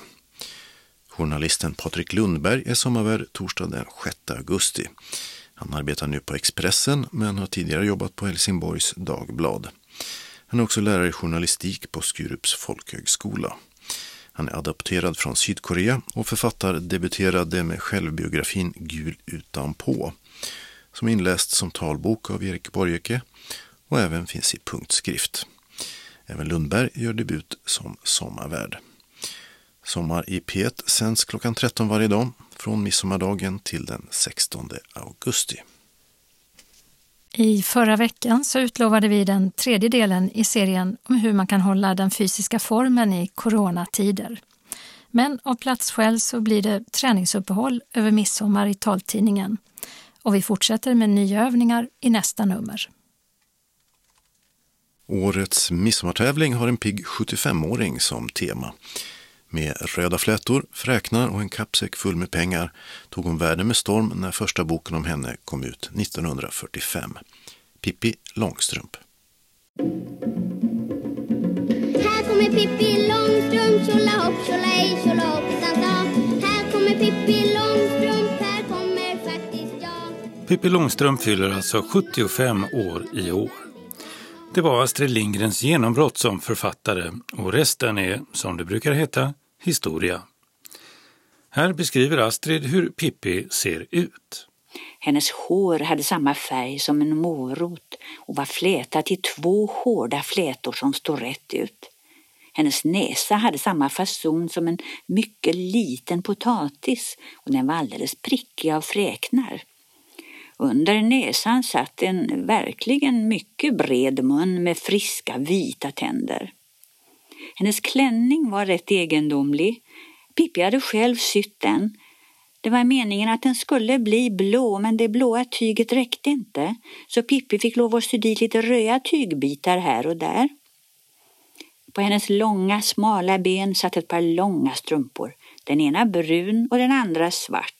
Journalisten Patrik Lundberg är sommarvärd torsdag den 6 augusti. Han arbetar nu på Expressen men har tidigare jobbat på Helsingborgs Dagblad. Han är också lärare i journalistik på Skurups folkhögskola. Han är adopterad från Sydkorea och författardebuterade med självbiografin Gul utanpå som inläst som talbok av Erik Borgeke och även finns i punktskrift. Även Lundberg gör debut som sommarvärd. Sommar i P1 sänds klockan 13 varje dag från midsommardagen till den 16 augusti. I förra veckan så utlovade vi den tredje delen i serien om hur man kan hålla den fysiska formen i coronatider. Men av platsskäl så blir det träningsuppehåll över midsommar i taltidningen och vi fortsätter med nya övningar i nästa nummer. Årets midsommartävling har en pigg 75-åring som tema. Med röda flätor, fräknar och en kappsäck full med pengar tog hon världen med storm när första boken om henne kom ut 1945. Pippi Långstrump. Här kommer Pippi Långstrump, tjolahopp, tjolahej, tjolahoppsan Här kommer Pippi Långstrump, här kommer faktiskt jag. Pippi Långstrump fyller alltså 75 år i år. Det var Astrid Lindgrens genombrott som författare och resten är, som det brukar heta, historia. Här beskriver Astrid hur Pippi ser ut. Hennes hår hade samma färg som en morot och var flätat i två hårda flätor som stod rätt ut. Hennes näsa hade samma fason som en mycket liten potatis och den var alldeles prickig av fräknar. Under näsan satt en verkligen mycket bred mun med friska vita tänder. Hennes klänning var rätt egendomlig. Pippi hade själv sytt den. Det var meningen att den skulle bli blå, men det blåa tyget räckte inte, så Pippi fick lov att sy dit lite röda tygbitar här och där. På hennes långa, smala ben satt ett par långa strumpor, den ena brun och den andra svart.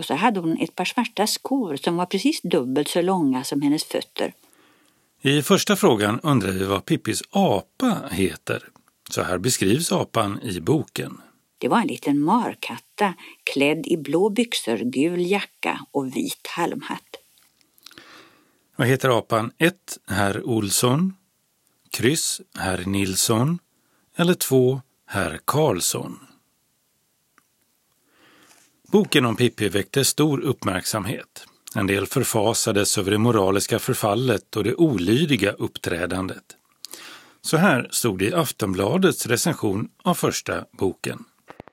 Och så hade hon ett par svarta skor som var precis dubbelt så långa som hennes fötter. I första frågan undrar vi vad Pippis apa heter. Så här beskrivs apan i boken. Det var en liten markatta klädd i blå byxor, gul jacka och vit halmhatt. Vad heter apan 1. Herr Olsson, kryss Herr Nilsson eller 2. Herr Karlsson? Boken om Pippi väckte stor uppmärksamhet. En del förfasades över det moraliska förfallet och det olydiga uppträdandet. Så här stod det i Aftonbladets recension av första boken.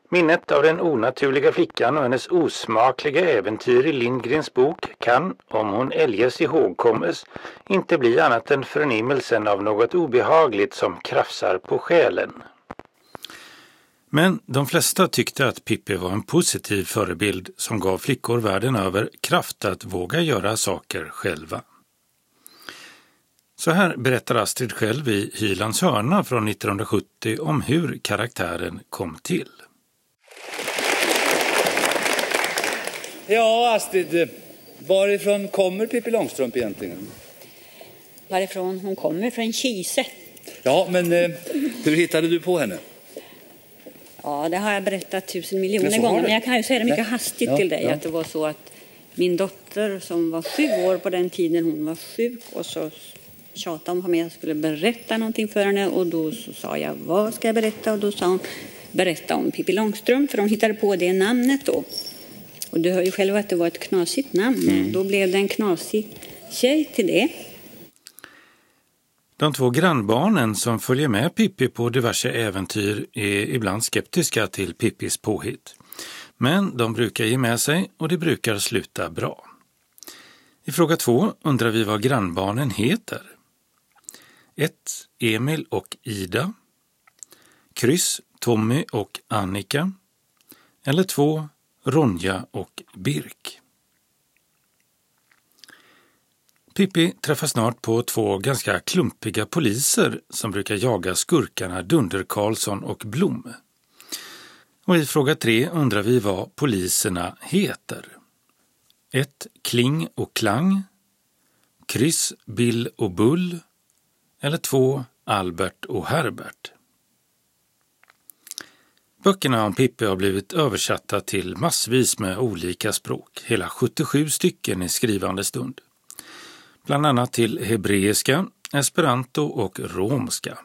Minnet av den onaturliga flickan och hennes osmakliga äventyr i Lindgrens bok kan, om hon eljest ihågkommes, inte bli annat än förnimmelsen av något obehagligt som krafsar på själen. Men de flesta tyckte att Pippi var en positiv förebild som gav flickor världen över kraft att våga göra saker själva. Så här berättar Astrid själv i Hylands hörna från 1970 om hur karaktären kom till. Ja, Astrid, varifrån kommer Pippi Långstrump egentligen? Varifrån hon kommer? Från Kise. Ja, men eh, hur hittade du på henne? Ja, det har jag berättat tusen miljoner gånger, men jag kan ju säga det mycket Nej. hastigt ja, till dig. Ja. Att det var så att min dotter som var sju år på den tiden, hon var sjuk och så tjatade hon på mig att jag skulle berätta någonting för henne och då så sa jag vad ska jag berätta och då sa hon berätta om Pippi Långstrump för hon hittade på det namnet då. Och du hör ju själv att det var ett knasigt namn. Mm. Då blev det en knasig tjej till det. De två grannbarnen som följer med Pippi på diverse äventyr är ibland skeptiska till Pippis påhitt. Men de brukar ge med sig och det brukar sluta bra. I fråga två undrar vi vad grannbarnen heter. 1. Emil och Ida. Kryss Tommy och Annika. Eller 2. Ronja och Birk. Pippi träffar snart på två ganska klumpiga poliser som brukar jaga skurkarna Dunder Karlsson och Blom. Och i fråga tre undrar vi vad poliserna heter. 1. Kling och Klang. Kryss Bill och Bull. Eller 2. Albert och Herbert. Böckerna om Pippi har blivit översatta till massvis med olika språk, hela 77 stycken i skrivande stund. Bland annat till hebreiska, esperanto och romska.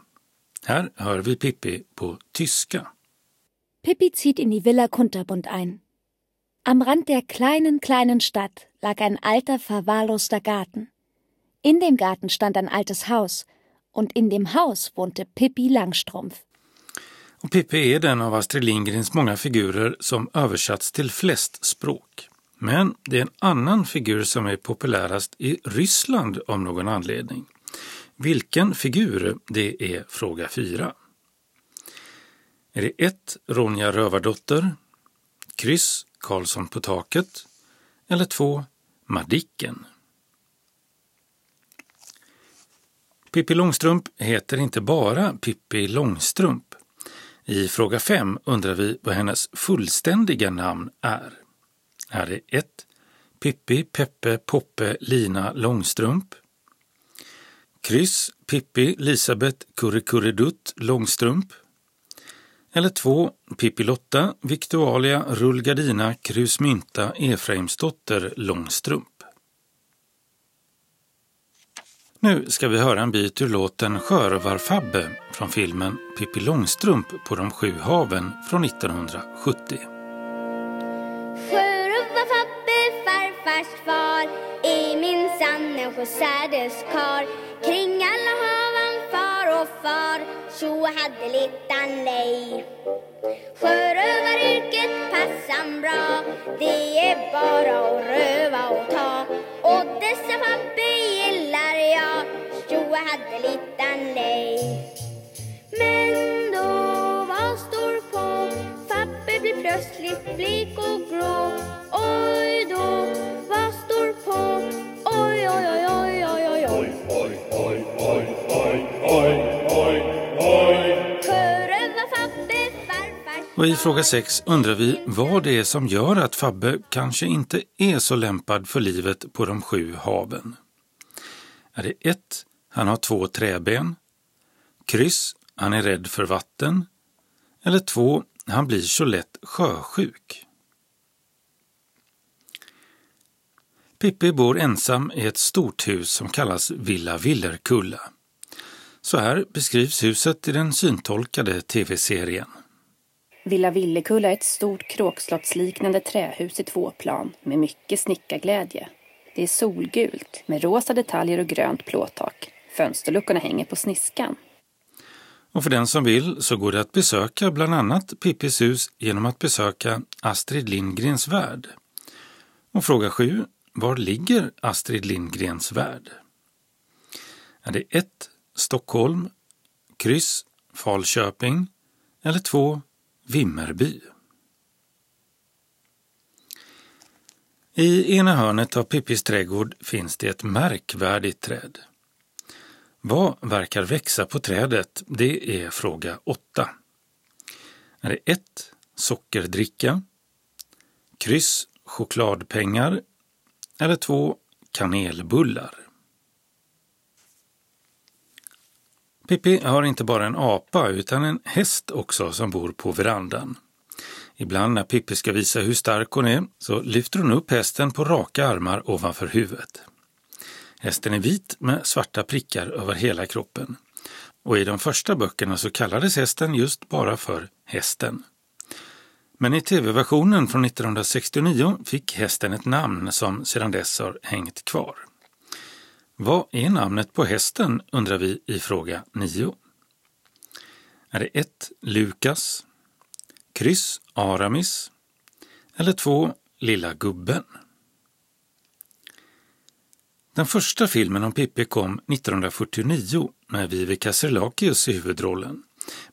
Här hör vi Pippi på tyska. Pippi zieht in die Villa Kunterbund ein. Am Rand der kleinen, kleinen Stadt lag ein alter, verwahrloster Garten. In dem Garten stand ein altes Haus und in dem Haus wohnte Pippi Langstrumpf. Och Pippi är den av Astrid Lindgrens många figurer som översatts till flest språk. Men det är en annan figur som är populärast i Ryssland av någon anledning. Vilken figur? Det är fråga 4. Är det 1. Ronja Rövardotter, kryss Karlsson på taket eller 2. Madicken? Pippi Långstrump heter inte bara Pippi Långstrump. I fråga 5 undrar vi vad hennes fullständiga namn är. Är det 1. Pippi Peppe Poppe Lina Långstrump? Kryss Pippi Lisabeth Kurrekurredutt Långstrump? Eller 2. Pippi Lotta Victualia Rullgardina Krusmynta Efraimsdotter Långstrump? Nu ska vi höra en bit ur låten Sjörövar-Fabbe från filmen Pippi Långstrump på de sju haven från 1970. Minsann en. Kring alla haven far och far, så hade littan lej. Sjörövaryrket passan bra, det är bara att röva och ta. Och dessa papper gillar jag, så hade littan lej. Men då vad står på? Fabbe blir plötsligt blek och grå. Oj då, vad står på? Och i fråga 6 undrar vi vad det är som gör att Fabbe kanske inte är så lämpad för livet på de sju haven. Är det 1. Han har två träben. Kryss. Han är rädd för vatten. Eller 2. Han blir så lätt sjösjuk. Pippi bor ensam i ett stort hus som kallas Villa Villerkulla. Så här beskrivs huset i den syntolkade tv-serien. Villa Villekulla är ett stort kråkslottsliknande trähus i två plan med mycket snickarglädje. Det är solgult med rosa detaljer och grönt plåttak. Fönsterluckorna hänger på sniskan. Och för den som vill så går det att besöka bland annat Pippis hus genom att besöka Astrid Lindgrens värld. Och fråga 7. Var ligger Astrid Lindgrens värld? Är det 1. Stockholm, kryss Falköping eller 2. Vimmerby? I ena hörnet av Pippis trädgård finns det ett märkvärdigt träd. Vad verkar växa på trädet? Det är fråga 8. Är det 1. Sockerdricka? Kryss chokladpengar? Eller två Kanelbullar? Pippi har inte bara en apa utan en häst också som bor på verandan. Ibland när Pippi ska visa hur stark hon är så lyfter hon upp hästen på raka armar ovanför huvudet. Hästen är vit med svarta prickar över hela kroppen. Och i de första böckerna så kallades hästen just bara för hästen. Men i tv-versionen från 1969 fick hästen ett namn som sedan dess har hängt kvar. Vad är namnet på hästen undrar vi i fråga 9. Är det 1. Lukas, kryss Aramis eller 2. Lilla gubben? Den första filmen om Pippi kom 1949 med Vivi Serlakius i huvudrollen.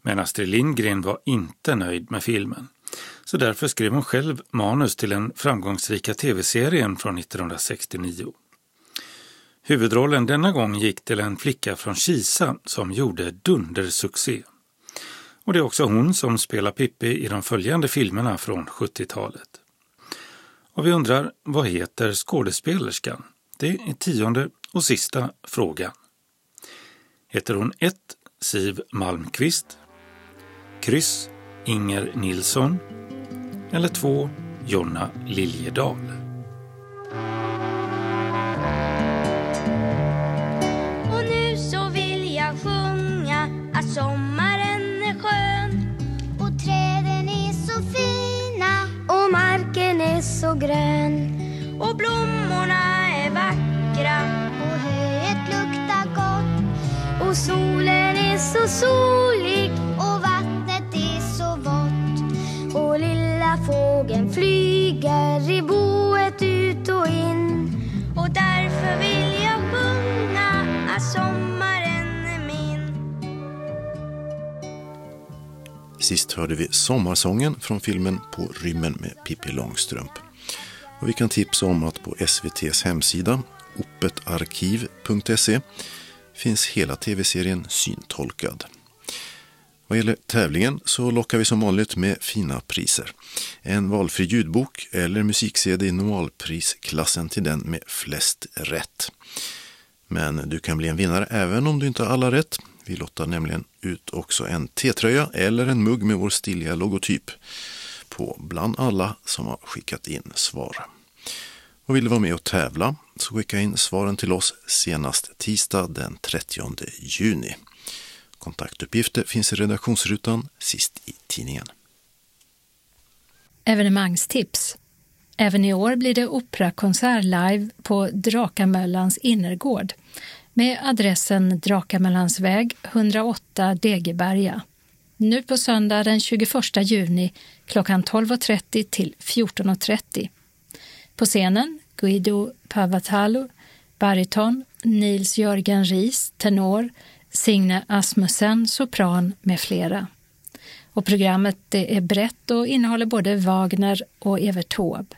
Men Astrid Lindgren var inte nöjd med filmen. Så därför skrev hon själv manus till den framgångsrika tv-serien från 1969. Huvudrollen denna gång gick till en flicka från Kisa som gjorde dundersuccé. Och det är också hon som spelar Pippi i de följande filmerna från 70-talet. Och vi undrar, vad heter skådespelerskan? Det är tionde och sista frågan. Heter hon 1. Siv Malmqvist, kryss Inger Nilsson eller 2 Jonna Liljedahl. Och nu så vill jag sjunga att sommaren är skön. Och träden är så fina och marken är så grön. Och blommorna är vackra och höet luktar gott. Och solen är så solig lilla fågeln flyger i boet ut och in och därför vill jag sjunga att sommaren är min Sist hörde vi Sommarsången från filmen På rymmen med Pippi Långstrump. Och vi kan tipsa om att på SVTs hemsida, opetarkiv.se finns hela tv-serien syntolkad. Vad gäller tävlingen så lockar vi som vanligt med fina priser. En valfri ljudbok eller musik-CD i normalprisklassen till den med flest rätt. Men du kan bli en vinnare även om du inte har alla rätt. Vi lottar nämligen ut också en T-tröja eller en mugg med vår stiliga logotyp på bland alla som har skickat in svar. Och vill du vara med och tävla så skicka in svaren till oss senast tisdag den 30 juni. Kontaktuppgifter finns i redaktionsrutan sist i tidningen. Evenemangstips. Även i år blir det operakonsert live på Drakamöllans innergård med adressen Drakamöllansväg 108 Degeberga. Nu på söndag den 21 juni klockan 12.30 till 14.30. På scenen Guido Pavatalo, bariton, Nils Jörgen Ries, tenor, Signe Asmussen, sopran med flera. Och programmet det är brett och innehåller både Wagner och Evert Taube.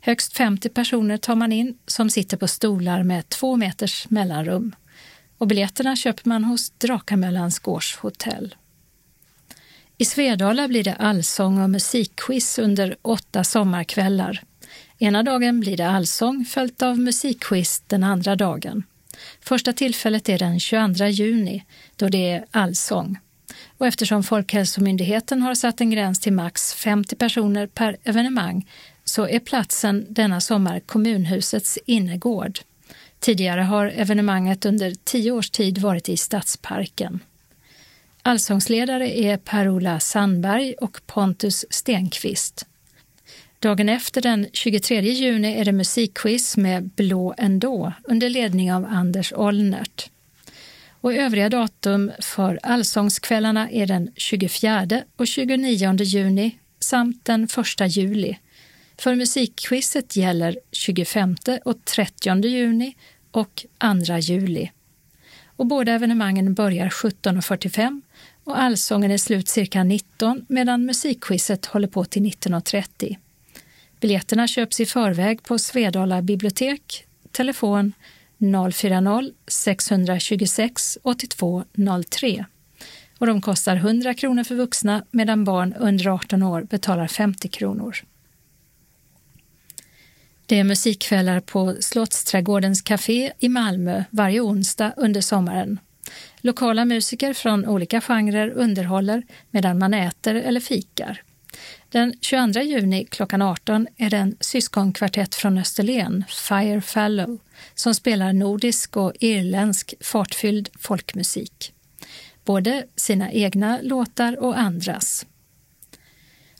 Högst 50 personer tar man in som sitter på stolar med två meters mellanrum. Och biljetterna köper man hos Drakamöllans gårdshotell. I Svedala blir det allsång och musikquiz under åtta sommarkvällar. Ena dagen blir det allsång följt av musikquiz den andra dagen. Första tillfället är den 22 juni då det är allsång. Och eftersom Folkhälsomyndigheten har satt en gräns till max 50 personer per evenemang så är platsen denna sommar kommunhusets innergård. Tidigare har evenemanget under tio års tid varit i Stadsparken. Allsångsledare är Per-Ola Sandberg och Pontus Stenqvist. Dagen efter den 23 juni är det musikquiz med Blå ändå under ledning av Anders Ollnert. Och övriga datum för allsångskvällarna är den 24 och 29 juni samt den 1 juli. För musikquizet gäller 25 och 30 juni och 2 juli. Och båda evenemangen börjar 17.45 och allsången är slut cirka 19 medan musikquizet håller på till 19.30. Biljetterna köps i förväg på Svedala bibliotek, telefon 040-626 8203 och de kostar 100 kronor för vuxna medan barn under 18 år betalar 50 kronor. Det är musikkvällar på Slottsträdgårdens café i Malmö varje onsdag under sommaren. Lokala musiker från olika genrer underhåller medan man äter eller fikar. Den 22 juni klockan 18 är det en syskonkvartett från Österlen, Fire Fallow, som spelar nordisk och irländsk fartfylld folkmusik. Både sina egna låtar och andras.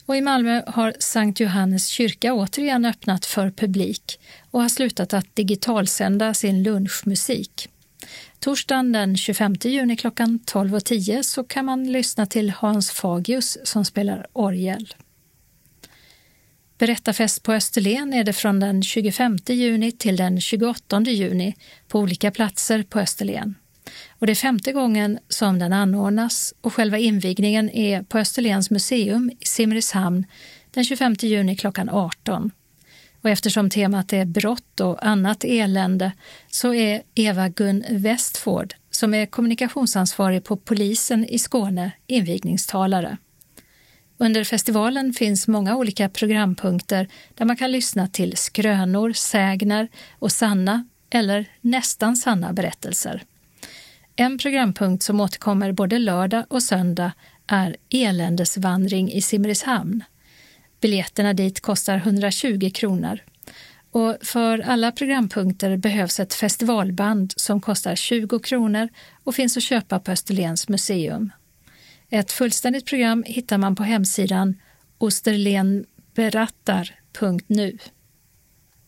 Och I Malmö har Sankt Johannes kyrka återigen öppnat för publik och har slutat att digitalsända sin lunchmusik. Torsdagen den 25 juni klockan 12.10 så kan man lyssna till Hans Fagius som spelar orgel. Berättarfest på Österlen är det från den 25 juni till den 28 juni på olika platser på Österlen. Och det är femte gången som den anordnas och själva invigningen är på Österlens museum i Simrishamn den 25 juni klockan 18. Och eftersom temat är brott och annat elände så är Eva Gun Westford, som är kommunikationsansvarig på polisen i Skåne, invigningstalare. Under festivalen finns många olika programpunkter där man kan lyssna till skrönor, sägner och sanna eller nästan sanna berättelser. En programpunkt som återkommer både lördag och söndag är Eländesvandring i Simrishamn. Biljetterna dit kostar 120 kronor. Och för alla programpunkter behövs ett festivalband som kostar 20 kronor och finns att köpa på Österlens museum. Ett fullständigt program hittar man på hemsidan osterlenberattar.nu.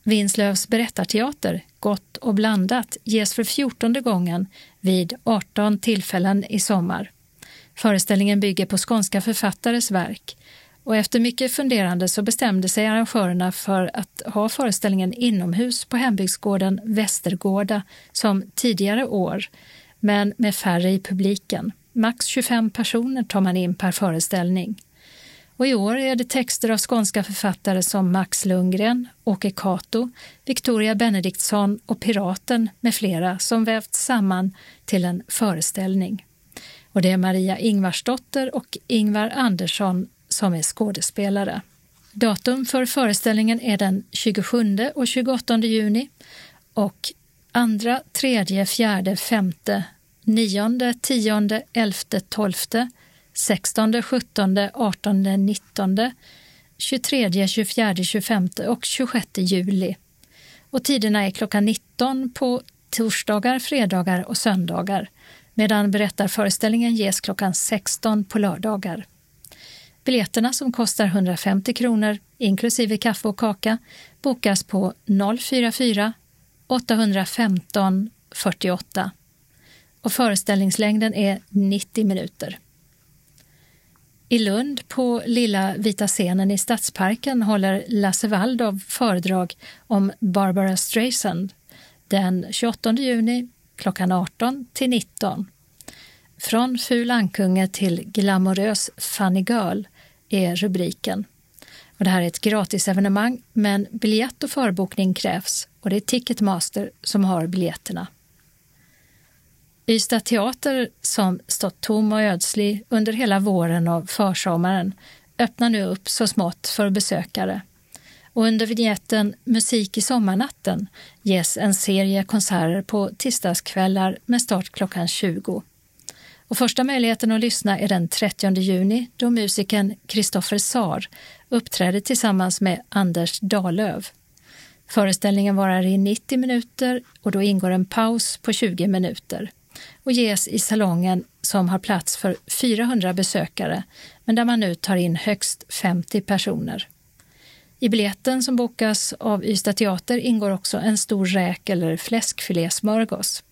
Vinslövs berättarteater, Gott och blandat, ges för fjortonde gången vid 18 tillfällen i sommar. Föreställningen bygger på skånska författares verk och efter mycket funderande så bestämde sig arrangörerna för att ha föreställningen inomhus på hembygdsgården Västergårda som tidigare år, men med färre i publiken. Max 25 personer tar man in per föreställning. Och I år är det texter av skånska författare som Max Lundgren, Åke Cato, Victoria Benediktsson och Piraten med flera som vävts samman till en föreställning. Och det är Maria Ingvarsdotter och Ingvar Andersson som är skådespelare. Datum för föreställningen är den 27 och 28 juni och 2, 3, 4, 5, 9, 10, 11, 12, 16, 17, 18, 19, 23, 24, 25 och 26 juli. Och tiderna är klockan 19 på torsdagar, fredagar och söndagar medan berättarföreställningen ges klockan 16 på lördagar. Biljetterna som kostar 150 kronor inklusive kaffe och kaka bokas på 044 815 48 och föreställningslängden är 90 minuter. I Lund på Lilla vita scenen i Stadsparken håller Lasse Waldow föredrag om Barbara Streisand den 28 juni klockan 18 till 19. Från ful ankunge till glamorös funny girl är rubriken. Och det här är ett gratisevenemang, men biljett och förbokning krävs och det är Ticketmaster som har biljetterna. Ystad teater, som stått tom och ödslig under hela våren och försommaren, öppnar nu upp så smått för besökare. Och under vignetten Musik i sommarnatten ges en serie konserter på tisdagskvällar med start klockan 20. Och första möjligheten att lyssna är den 30 juni då musikern Kristoffer Sar uppträder tillsammans med Anders Dalöv. Föreställningen varar i 90 minuter och då ingår en paus på 20 minuter och ges i salongen som har plats för 400 besökare men där man nu tar in högst 50 personer. I biljetten som bokas av Ystad Teater ingår också en stor räk eller fläskfilésmörgås.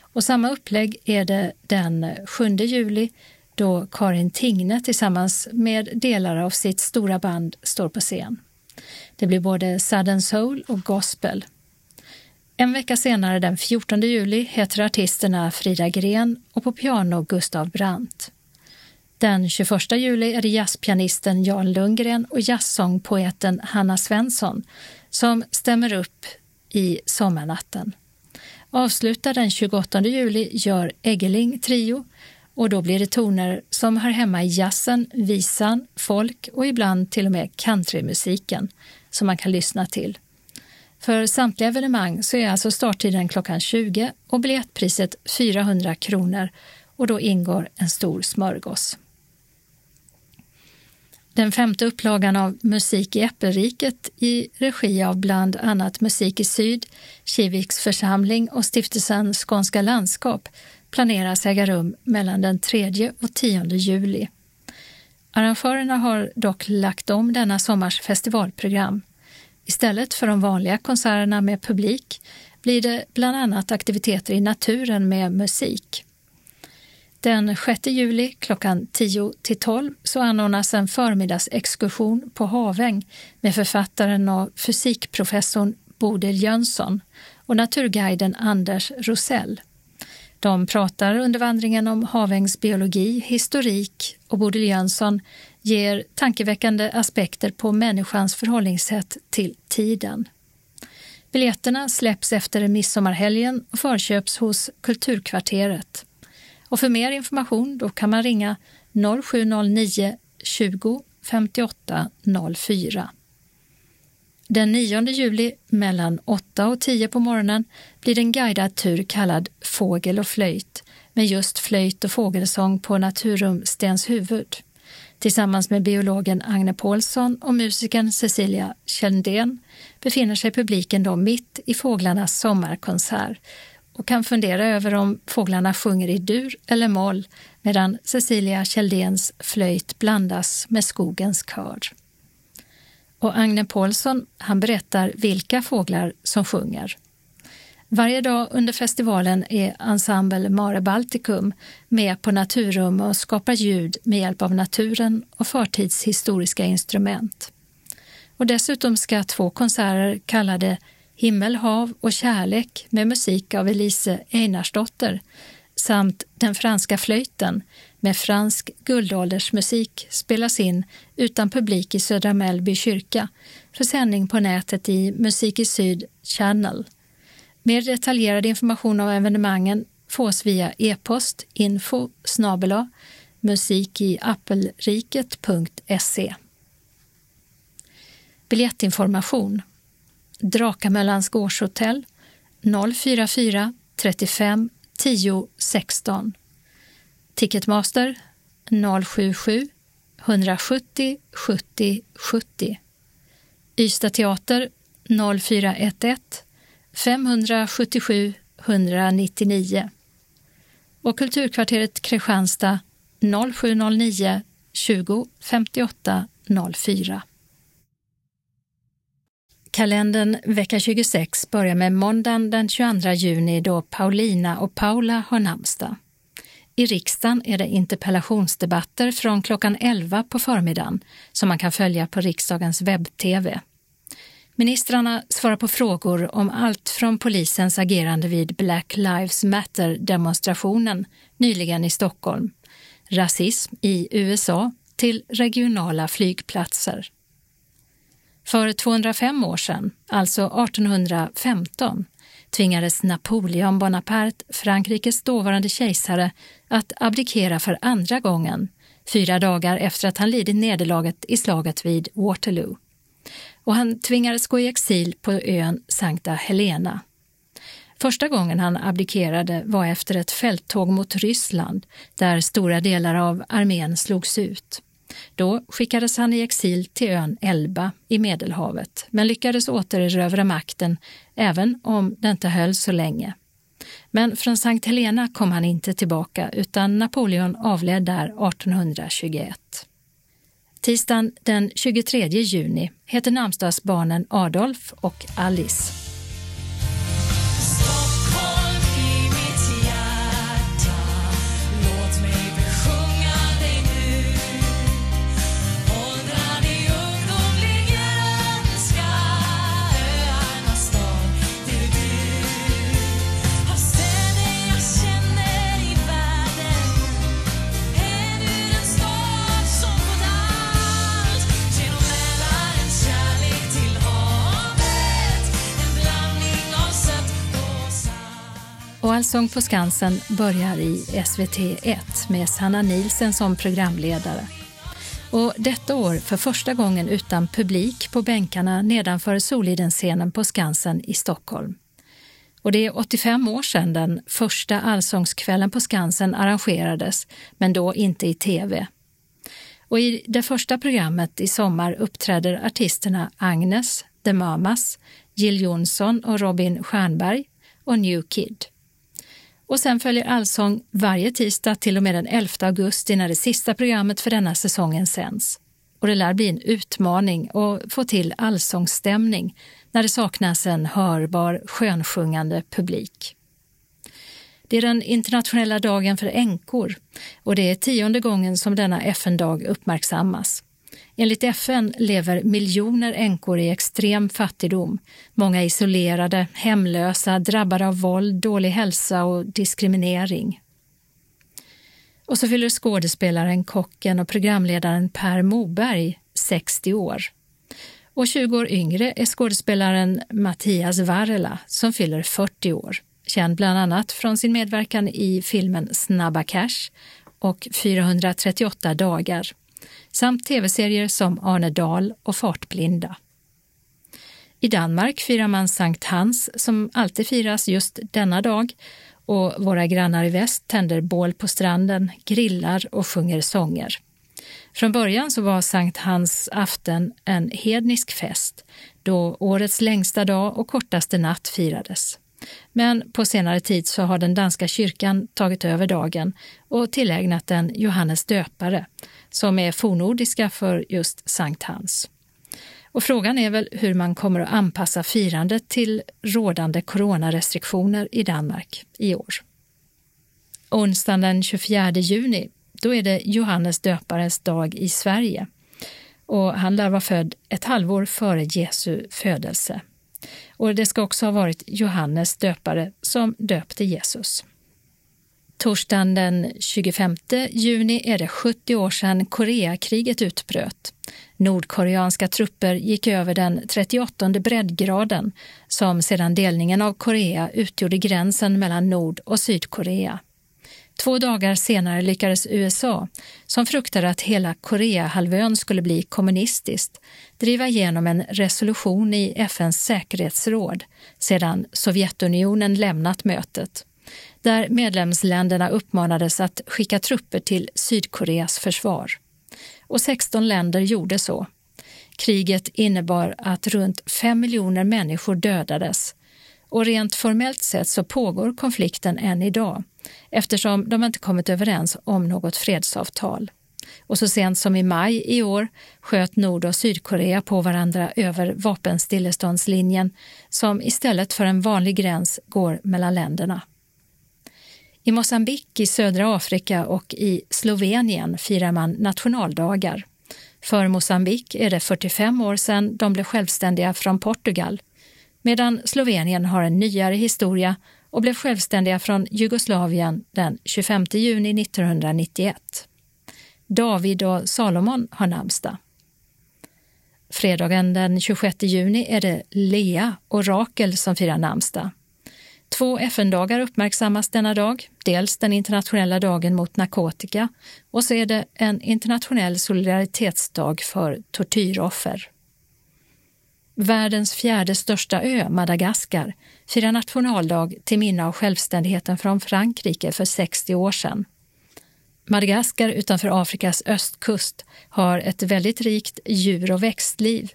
Och samma upplägg är det den 7 juli då Karin Tingne tillsammans med delar av sitt stora band står på scen. Det blir både sudden Soul och gospel. En vecka senare, den 14 juli, heter artisterna Frida Gren och på piano Gustav Brandt. Den 21 juli är det jazzpianisten Jan Lundgren och jazzsångpoeten Hanna Svensson som stämmer upp i Sommarnatten. Avslutar den 28 juli gör Eggeling Trio och då blir det toner som hör hemma i jazzen, visan, folk och ibland till och med countrymusiken som man kan lyssna till. För samtliga evenemang så är alltså starttiden klockan 20 och biljettpriset 400 kronor och då ingår en stor smörgås. Den femte upplagan av Musik i Äppelriket i regi av bland annat Musik i Syd, Kiviks församling och stiftelsen Skånska landskap planeras äga rum mellan den 3 och 10 juli. Arrangörerna har dock lagt om denna sommars festivalprogram. Istället för de vanliga konserterna med publik blir det bland annat aktiviteter i naturen med musik. Den 6 juli klockan 10 till 12 så anordnas en förmiddagsexkursion på Haväng med författaren och fysikprofessorn Bodil Jönsson och naturguiden Anders Rosell. De pratar under vandringen om Havängs biologi, historik och Bodil Jönsson ger tankeväckande aspekter på människans förhållningssätt till tiden. Biljetterna släpps efter midsommarhelgen och förköps hos Kulturkvarteret. Och för mer information då kan man ringa 0709 20 58 04. Den 9 juli mellan 8 och 10 på morgonen blir en guidad tur kallad Fågel och flöjt med just flöjt och fågelsång på Naturum Stenshuvud. Tillsammans med biologen Agne Paulsson och musikern Cecilia Kjelldén befinner sig publiken då mitt i fåglarnas sommarkonsert och kan fundera över om fåglarna sjunger i dur eller moll medan Cecilia Kjelldéns flöjt blandas med skogens kör. Och Agne Paulsson han berättar vilka fåglar som sjunger. Varje dag under festivalen är ensemble Mare Balticum med på Naturum och skapar ljud med hjälp av naturen och förtidshistoriska instrument. Och dessutom ska två konserter kallade Himmel, hav och kärlek med musik av Elise Einarsdotter samt Den franska flöjten med fransk guldåldersmusik spelas in utan publik i Södra Mellby kyrka för sändning på nätet i Musik i Syd Channel. Mer detaljerad information om evenemangen fås via e-post info snabela musikiappelriket.se. Biljettinformation. Drakamöllans gårdshotell 044 35 10 16 Ticketmaster 077 170 70 70 Ystad Teater 0411 577 199 och Kulturkvarteret Kristianstad 0709 20 58 04. Kalendern vecka 26 börjar med måndagen den 22 juni då Paulina och Paula har namnsdag. I riksdagen är det interpellationsdebatter från klockan 11 på förmiddagen som man kan följa på riksdagens webb-tv. Ministrarna svarar på frågor om allt från polisens agerande vid Black Lives Matter-demonstrationen nyligen i Stockholm, rasism i USA till regionala flygplatser. För 205 år sedan, alltså 1815, tvingades Napoleon Bonaparte, Frankrikes dåvarande kejsare, att abdikera för andra gången, fyra dagar efter att han lidit nederlaget i slaget vid Waterloo och han tvingades gå i exil på ön Sankta Helena. Första gången han abdikerade var efter ett fälttåg mot Ryssland där stora delar av armén slogs ut. Då skickades han i exil till ön Elba i Medelhavet men lyckades återerövra makten även om det inte höll så länge. Men från Sankt Helena kom han inte tillbaka utan Napoleon avled där 1821. Tisdagen den 23 juni heter namnsdagsbarnen Adolf och Alice. Och Allsång på Skansen börjar i SVT1 med Sanna Nilsen som programledare. Och detta år för första gången utan publik på bänkarna nedanför Solidenscenen på Skansen i Stockholm. Och det är 85 år sedan den första Allsångskvällen på Skansen arrangerades, men då inte i tv. Och i det första programmet i sommar uppträder artisterna Agnes, The Mamas, Jill Johnson och Robin Stjernberg och New Kid. Och sen följer Allsång varje tisdag till och med den 11 augusti när det sista programmet för denna säsongen sänds. Och det lär bli en utmaning att få till allsångsstämning när det saknas en hörbar, skönsjungande publik. Det är den internationella dagen för änkor och det är tionde gången som denna FN-dag uppmärksammas. Enligt FN lever miljoner änkor i extrem fattigdom, många isolerade, hemlösa, drabbade av våld, dålig hälsa och diskriminering. Och så fyller skådespelaren, kocken och programledaren Per Moberg 60 år. Och 20 år yngre är skådespelaren Mattias Varela som fyller 40 år, känd bland annat från sin medverkan i filmen Snabba Cash och 438 dagar samt tv-serier som Arne Dahl och Fartblinda. I Danmark firar man Sankt Hans som alltid firas just denna dag och våra grannar i väst tänder bål på stranden, grillar och sjunger sånger. Från början så var Sankt Hans aften en hednisk fest då årets längsta dag och kortaste natt firades. Men på senare tid så har den danska kyrkan tagit över dagen och tillägnat den Johannes döpare, som är fornordiska för just Sankt Hans. Och frågan är väl hur man kommer att anpassa firandet till rådande coronarestriktioner i Danmark i år. Onsdagen den 24 juni, då är det Johannes döparens dag i Sverige och han lär vara född ett halvår före Jesu födelse. Och det ska också ha varit Johannes döpare som döpte Jesus. Torsdagen den 25 juni är det 70 år sedan Koreakriget utbröt. Nordkoreanska trupper gick över den 38 breddgraden som sedan delningen av Korea utgjorde gränsen mellan Nord och Sydkorea. Två dagar senare lyckades USA, som fruktade att hela Koreahalvön skulle bli kommunistiskt, driva igenom en resolution i FNs säkerhetsråd sedan Sovjetunionen lämnat mötet, där medlemsländerna uppmanades att skicka trupper till Sydkoreas försvar. Och 16 länder gjorde så. Kriget innebar att runt 5 miljoner människor dödades och rent formellt sett så pågår konflikten än idag eftersom de inte kommit överens om något fredsavtal. Och så sent som i maj i år sköt Nord och Sydkorea på varandra över vapenstilleståndslinjen som istället för en vanlig gräns går mellan länderna. I Mosambik i södra Afrika och i Slovenien firar man nationaldagar. För Mosambik är det 45 år sedan de blev självständiga från Portugal medan Slovenien har en nyare historia och blev självständiga från Jugoslavien den 25 juni 1991. David och Salomon har namnsdag. Fredagen den 26 juni är det Lea och Rakel som firar namnsdag. Två FN-dagar uppmärksammas denna dag, dels den internationella dagen mot narkotika och så är det en internationell solidaritetsdag för tortyroffer. Världens fjärde största ö, Madagaskar, firar nationaldag till minne av självständigheten från Frankrike för 60 år sedan. Madagaskar utanför Afrikas östkust har ett väldigt rikt djur och växtliv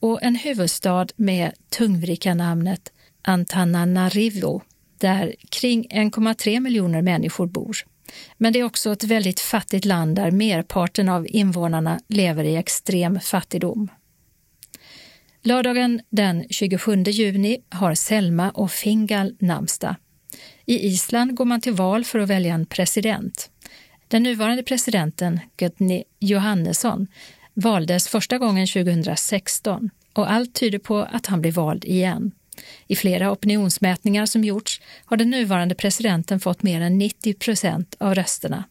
och en huvudstad med tungvrika-namnet Antananarivo där kring 1,3 miljoner människor bor. Men det är också ett väldigt fattigt land där merparten av invånarna lever i extrem fattigdom. Lördagen den 27 juni har Selma och Fingal namnsdag. I Island går man till val för att välja en president. Den nuvarande presidenten, Gudni Johannesson, valdes första gången 2016 och allt tyder på att han blir vald igen. I flera opinionsmätningar som gjorts har den nuvarande presidenten fått mer än 90 procent av rösterna.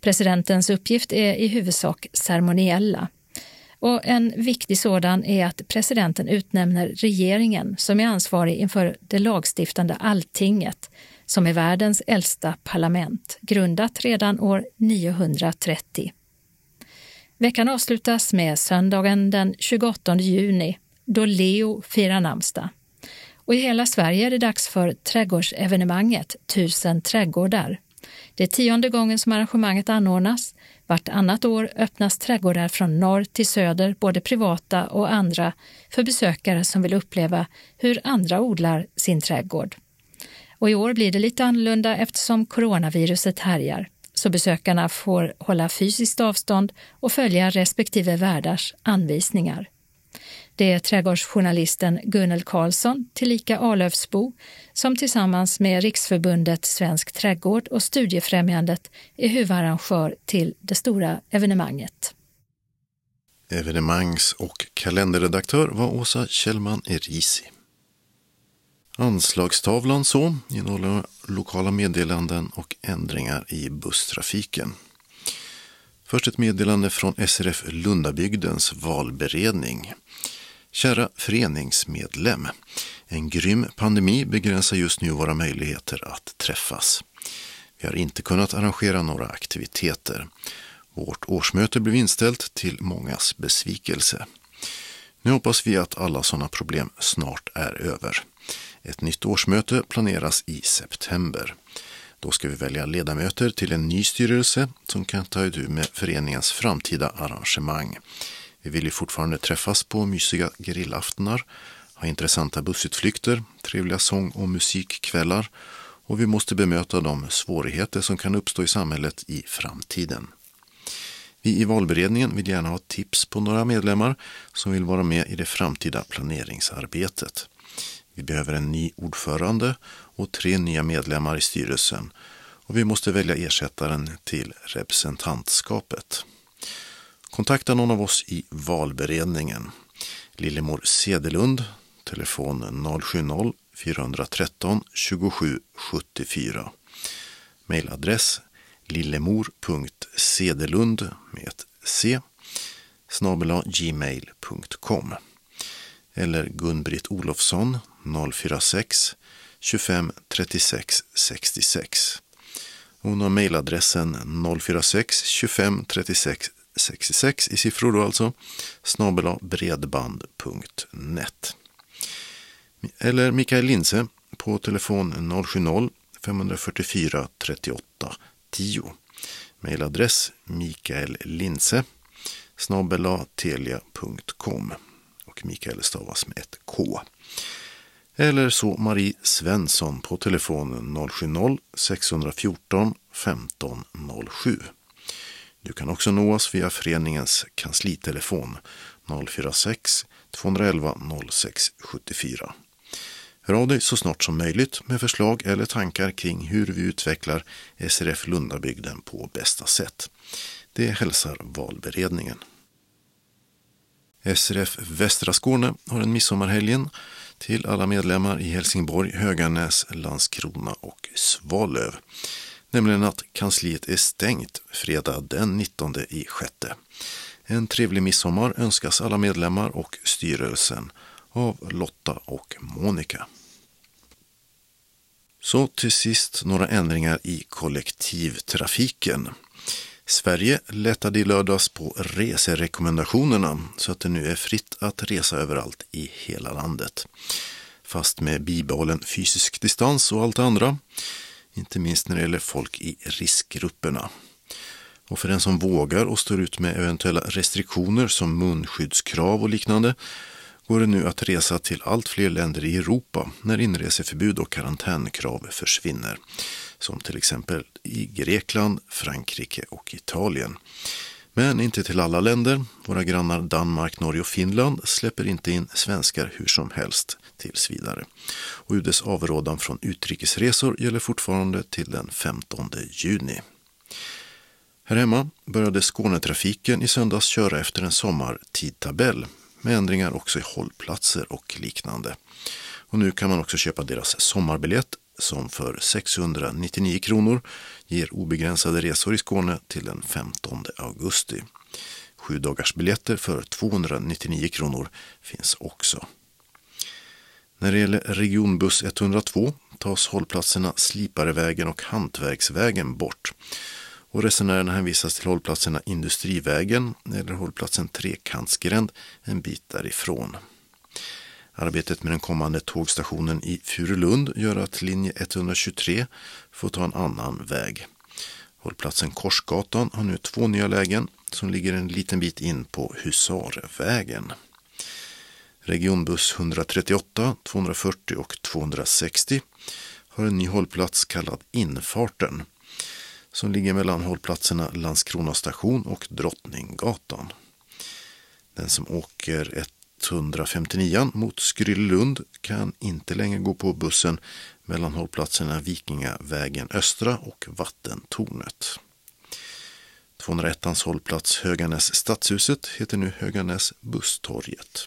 Presidentens uppgift är i huvudsak ceremoniella. Och en viktig sådan är att presidenten utnämner regeringen som är ansvarig inför det lagstiftande alltinget, som är världens äldsta parlament, grundat redan år 930. Veckan avslutas med söndagen den 28 juni, då Leo firar namnsdag. Och i hela Sverige är det dags för trädgårdsevenemanget Tusen trädgårdar. Det är tionde gången som arrangemanget anordnas Vartannat år öppnas trädgårdar från norr till söder, både privata och andra, för besökare som vill uppleva hur andra odlar sin trädgård. Och I år blir det lite annorlunda eftersom coronaviruset härjar, så besökarna får hålla fysiskt avstånd och följa respektive värdars anvisningar. Det är trädgårdsjournalisten Gunnel Karlsson, tillika Alöfsbo, som tillsammans med Riksförbundet Svensk trädgård och Studiefrämjandet är huvudarrangör till det stora evenemanget. Evenemangs och kalenderredaktör var Åsa Kjellman Erisi. Anslagstavlan så innehåller lokala meddelanden och ändringar i busstrafiken. Först ett meddelande från SRF Lundabygdens valberedning. Kära föreningsmedlem. En grym pandemi begränsar just nu våra möjligheter att träffas. Vi har inte kunnat arrangera några aktiviteter. Vårt årsmöte blev inställt till mångas besvikelse. Nu hoppas vi att alla sådana problem snart är över. Ett nytt årsmöte planeras i september. Då ska vi välja ledamöter till en ny styrelse som kan ta itu med föreningens framtida arrangemang. Vi vill ju fortfarande träffas på mysiga grillaftnar, ha intressanta bussutflykter, trevliga sång och musikkvällar och vi måste bemöta de svårigheter som kan uppstå i samhället i framtiden. Vi i valberedningen vill gärna ha tips på några medlemmar som vill vara med i det framtida planeringsarbetet. Vi behöver en ny ordförande och tre nya medlemmar i styrelsen och vi måste välja ersättaren till representantskapet. Kontakta någon av oss i valberedningen. Lillemor Sedelund, telefon 070-413 27 74. Mailadress lillemor.sedelund med ett C gmail.com eller Gun-Britt Olofsson 046 25 36 66. Hon har mejladressen 046 25 36 66 i siffror då alltså, snabela bredband.net. Eller Mikael Linse på telefon 070-544 38 10. Mailadress mikaellinse snabela telia.com och Mikael stavas med ett K. Eller så Marie Svensson på telefon 070-614 1507. Du kan också nå oss via föreningens kanslitelefon 046 211 0674. Hör av dig så snart som möjligt med förslag eller tankar kring hur vi utvecklar SRF Lundabygden på bästa sätt. Det hälsar valberedningen. SRF Västra Skåne har en midsommarhelgen till alla medlemmar i Helsingborg, Höganäs, Landskrona och Svalöv. Nämligen att kansliet är stängt fredag den 19 i sjätte. En trevlig midsommar önskas alla medlemmar och styrelsen av Lotta och Monica. Så till sist några ändringar i kollektivtrafiken. Sverige lättade i lördags på reserekommendationerna så att det nu är fritt att resa överallt i hela landet. Fast med bibehållen fysisk distans och allt det andra. Inte minst när det gäller folk i riskgrupperna. Och för den som vågar och står ut med eventuella restriktioner som munskyddskrav och liknande går det nu att resa till allt fler länder i Europa när inreseförbud och karantänkrav försvinner. Som till exempel i Grekland, Frankrike och Italien. Men inte till alla länder. Våra grannar Danmark, Norge och Finland släpper inte in svenskar hur som helst tills vidare. Och UDs avrådan från utrikesresor gäller fortfarande till den 15 juni. Här hemma började Skånetrafiken i söndags köra efter en sommartidtabell med ändringar också i hållplatser och liknande. Och nu kan man också köpa deras sommarbiljett som för 699 kronor ger obegränsade resor i Skåne till den 15 augusti. Sju dagars biljetter för 299 kronor finns också. När det gäller regionbuss 102 tas hållplatserna Sliparevägen och Hantverksvägen bort och resenärerna hänvisas till hållplatserna Industrivägen eller hållplatsen Trekantsgränd en bit därifrån. Arbetet med den kommande tågstationen i Furulund gör att linje 123 får ta en annan väg. Hållplatsen Korsgatan har nu två nya lägen som ligger en liten bit in på Husarvägen. Regionbuss 138, 240 och 260 har en ny hållplats kallad Infarten som ligger mellan hållplatserna Landskrona station och Drottninggatan. Den som åker 159 mot Skryllund kan inte längre gå på bussen mellan hållplatserna Vikingavägen Östra och Vattentornet. 201 hållplats Höganäs Stadshuset heter nu Höganäs Busstorget.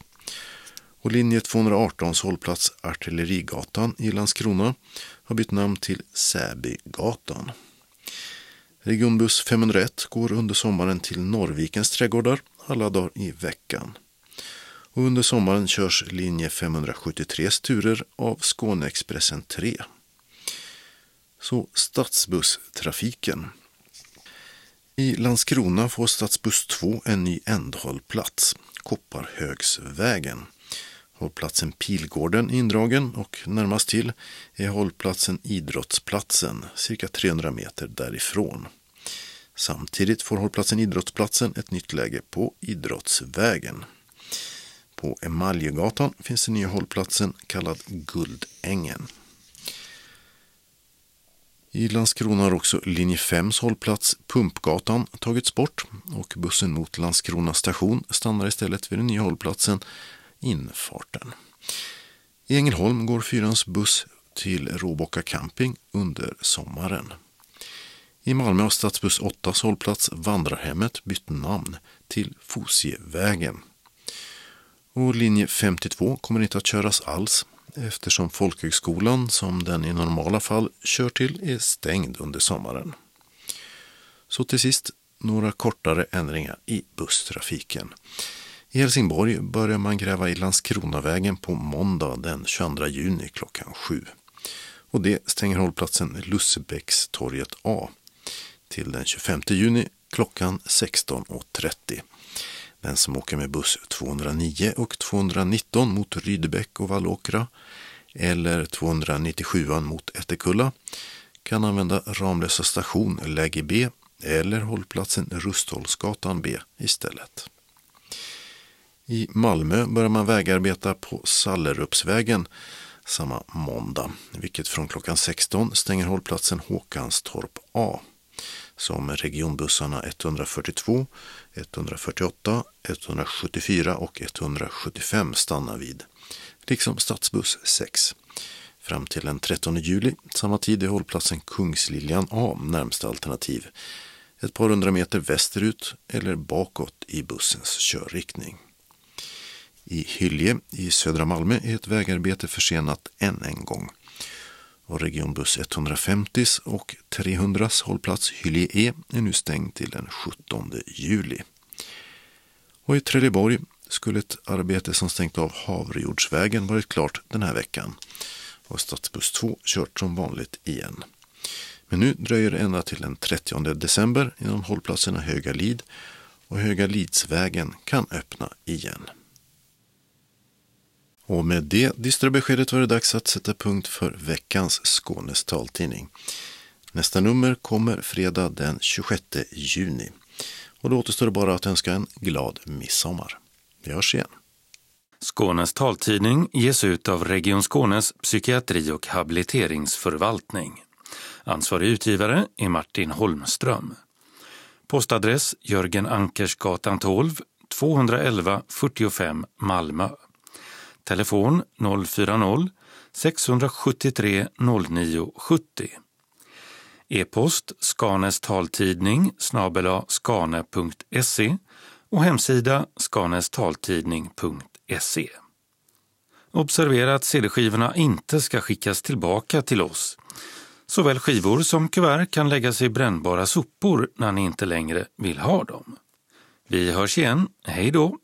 Och linje 218s hållplats Artillerigatan i Landskrona har bytt namn till Säbygatan. Regionbuss 501 går under sommaren till Norrvikens trädgårdar alla dagar i veckan. Och under sommaren körs linje 573 turer av Skåneexpressen 3. Så stadsbusstrafiken. I Landskrona får stadsbuss 2 en ny ändhållplats, Kopparhögsvägen. Hållplatsen Pilgården indragen och närmast till är hållplatsen Idrottsplatsen, cirka 300 meter därifrån. Samtidigt får hållplatsen Idrottsplatsen ett nytt läge på Idrottsvägen. På Emaljegatan finns den nya hållplatsen kallad Guldängen. I Landskrona har också linje 5s hållplats Pumpgatan tagits bort och bussen mot Landskrona station stannar istället vid den nya hållplatsen Infarten. I Ängelholm går fyrans buss till Råbocka camping under sommaren. I Malmö har stadsbuss 8 hållplats Vandrarhemmet bytt namn till Fosievägen. Och linje 52 kommer inte att köras alls eftersom folkhögskolan som den i normala fall kör till är stängd under sommaren. Så till sist några kortare ändringar i busstrafiken. I Helsingborg börjar man gräva i Landskronavägen på måndag den 22 juni klockan 7. Och det stänger hållplatsen Lussebäckstorget A till den 25 juni klockan 16.30. Den som åker med buss 209 och 219 mot Rydebäck och Vallåkra eller 297 mot Ättekulla kan använda Ramlösa station läge B eller hållplatsen Rustholmsgatan B istället. I Malmö börjar man vägarbeta på Sallerupsvägen samma måndag, vilket från klockan 16 stänger hållplatsen Håkanstorp A som regionbussarna 142, 148, 174 och 175 stannar vid, liksom stadsbuss 6. Fram till den 13 juli, samma tid är hållplatsen Kungsliljan A närmsta alternativ, ett par hundra meter västerut eller bakåt i bussens körriktning. I Hylje i södra Malmö är ett vägarbete försenat än en gång och regionbuss 150 och 300 hållplats Hyllie E är nu stängd till den 17 juli. Och i Trelleborg skulle ett arbete som stängt av Havrejordsvägen varit klart den här veckan och stadsbuss 2 kört som vanligt igen. Men nu dröjer det ända till den 30 december innan hållplatserna Höga Lid och Höga Lidsvägen kan öppna igen. Och med det dystra beskedet var det dags att sätta punkt för veckans Skånes taltidning. Nästa nummer kommer fredag den 26 juni. Och då återstår det bara att önska en glad midsommar. Vi hörs igen. Skånes taltidning ges ut av Region Skånes psykiatri och habiliteringsförvaltning. Ansvarig utgivare är Martin Holmström. Postadress Jörgen Ankersgatan 12, 211 45 Malmö. Telefon 040-673 0970. E-post Skanes taltidning snabela skane.se och hemsida skanestaltidning.se. Observera att CD-skivorna inte ska skickas tillbaka till oss. Såväl skivor som kuvert kan läggas i brännbara sopor när ni inte längre vill ha dem. Vi hörs igen. Hej då!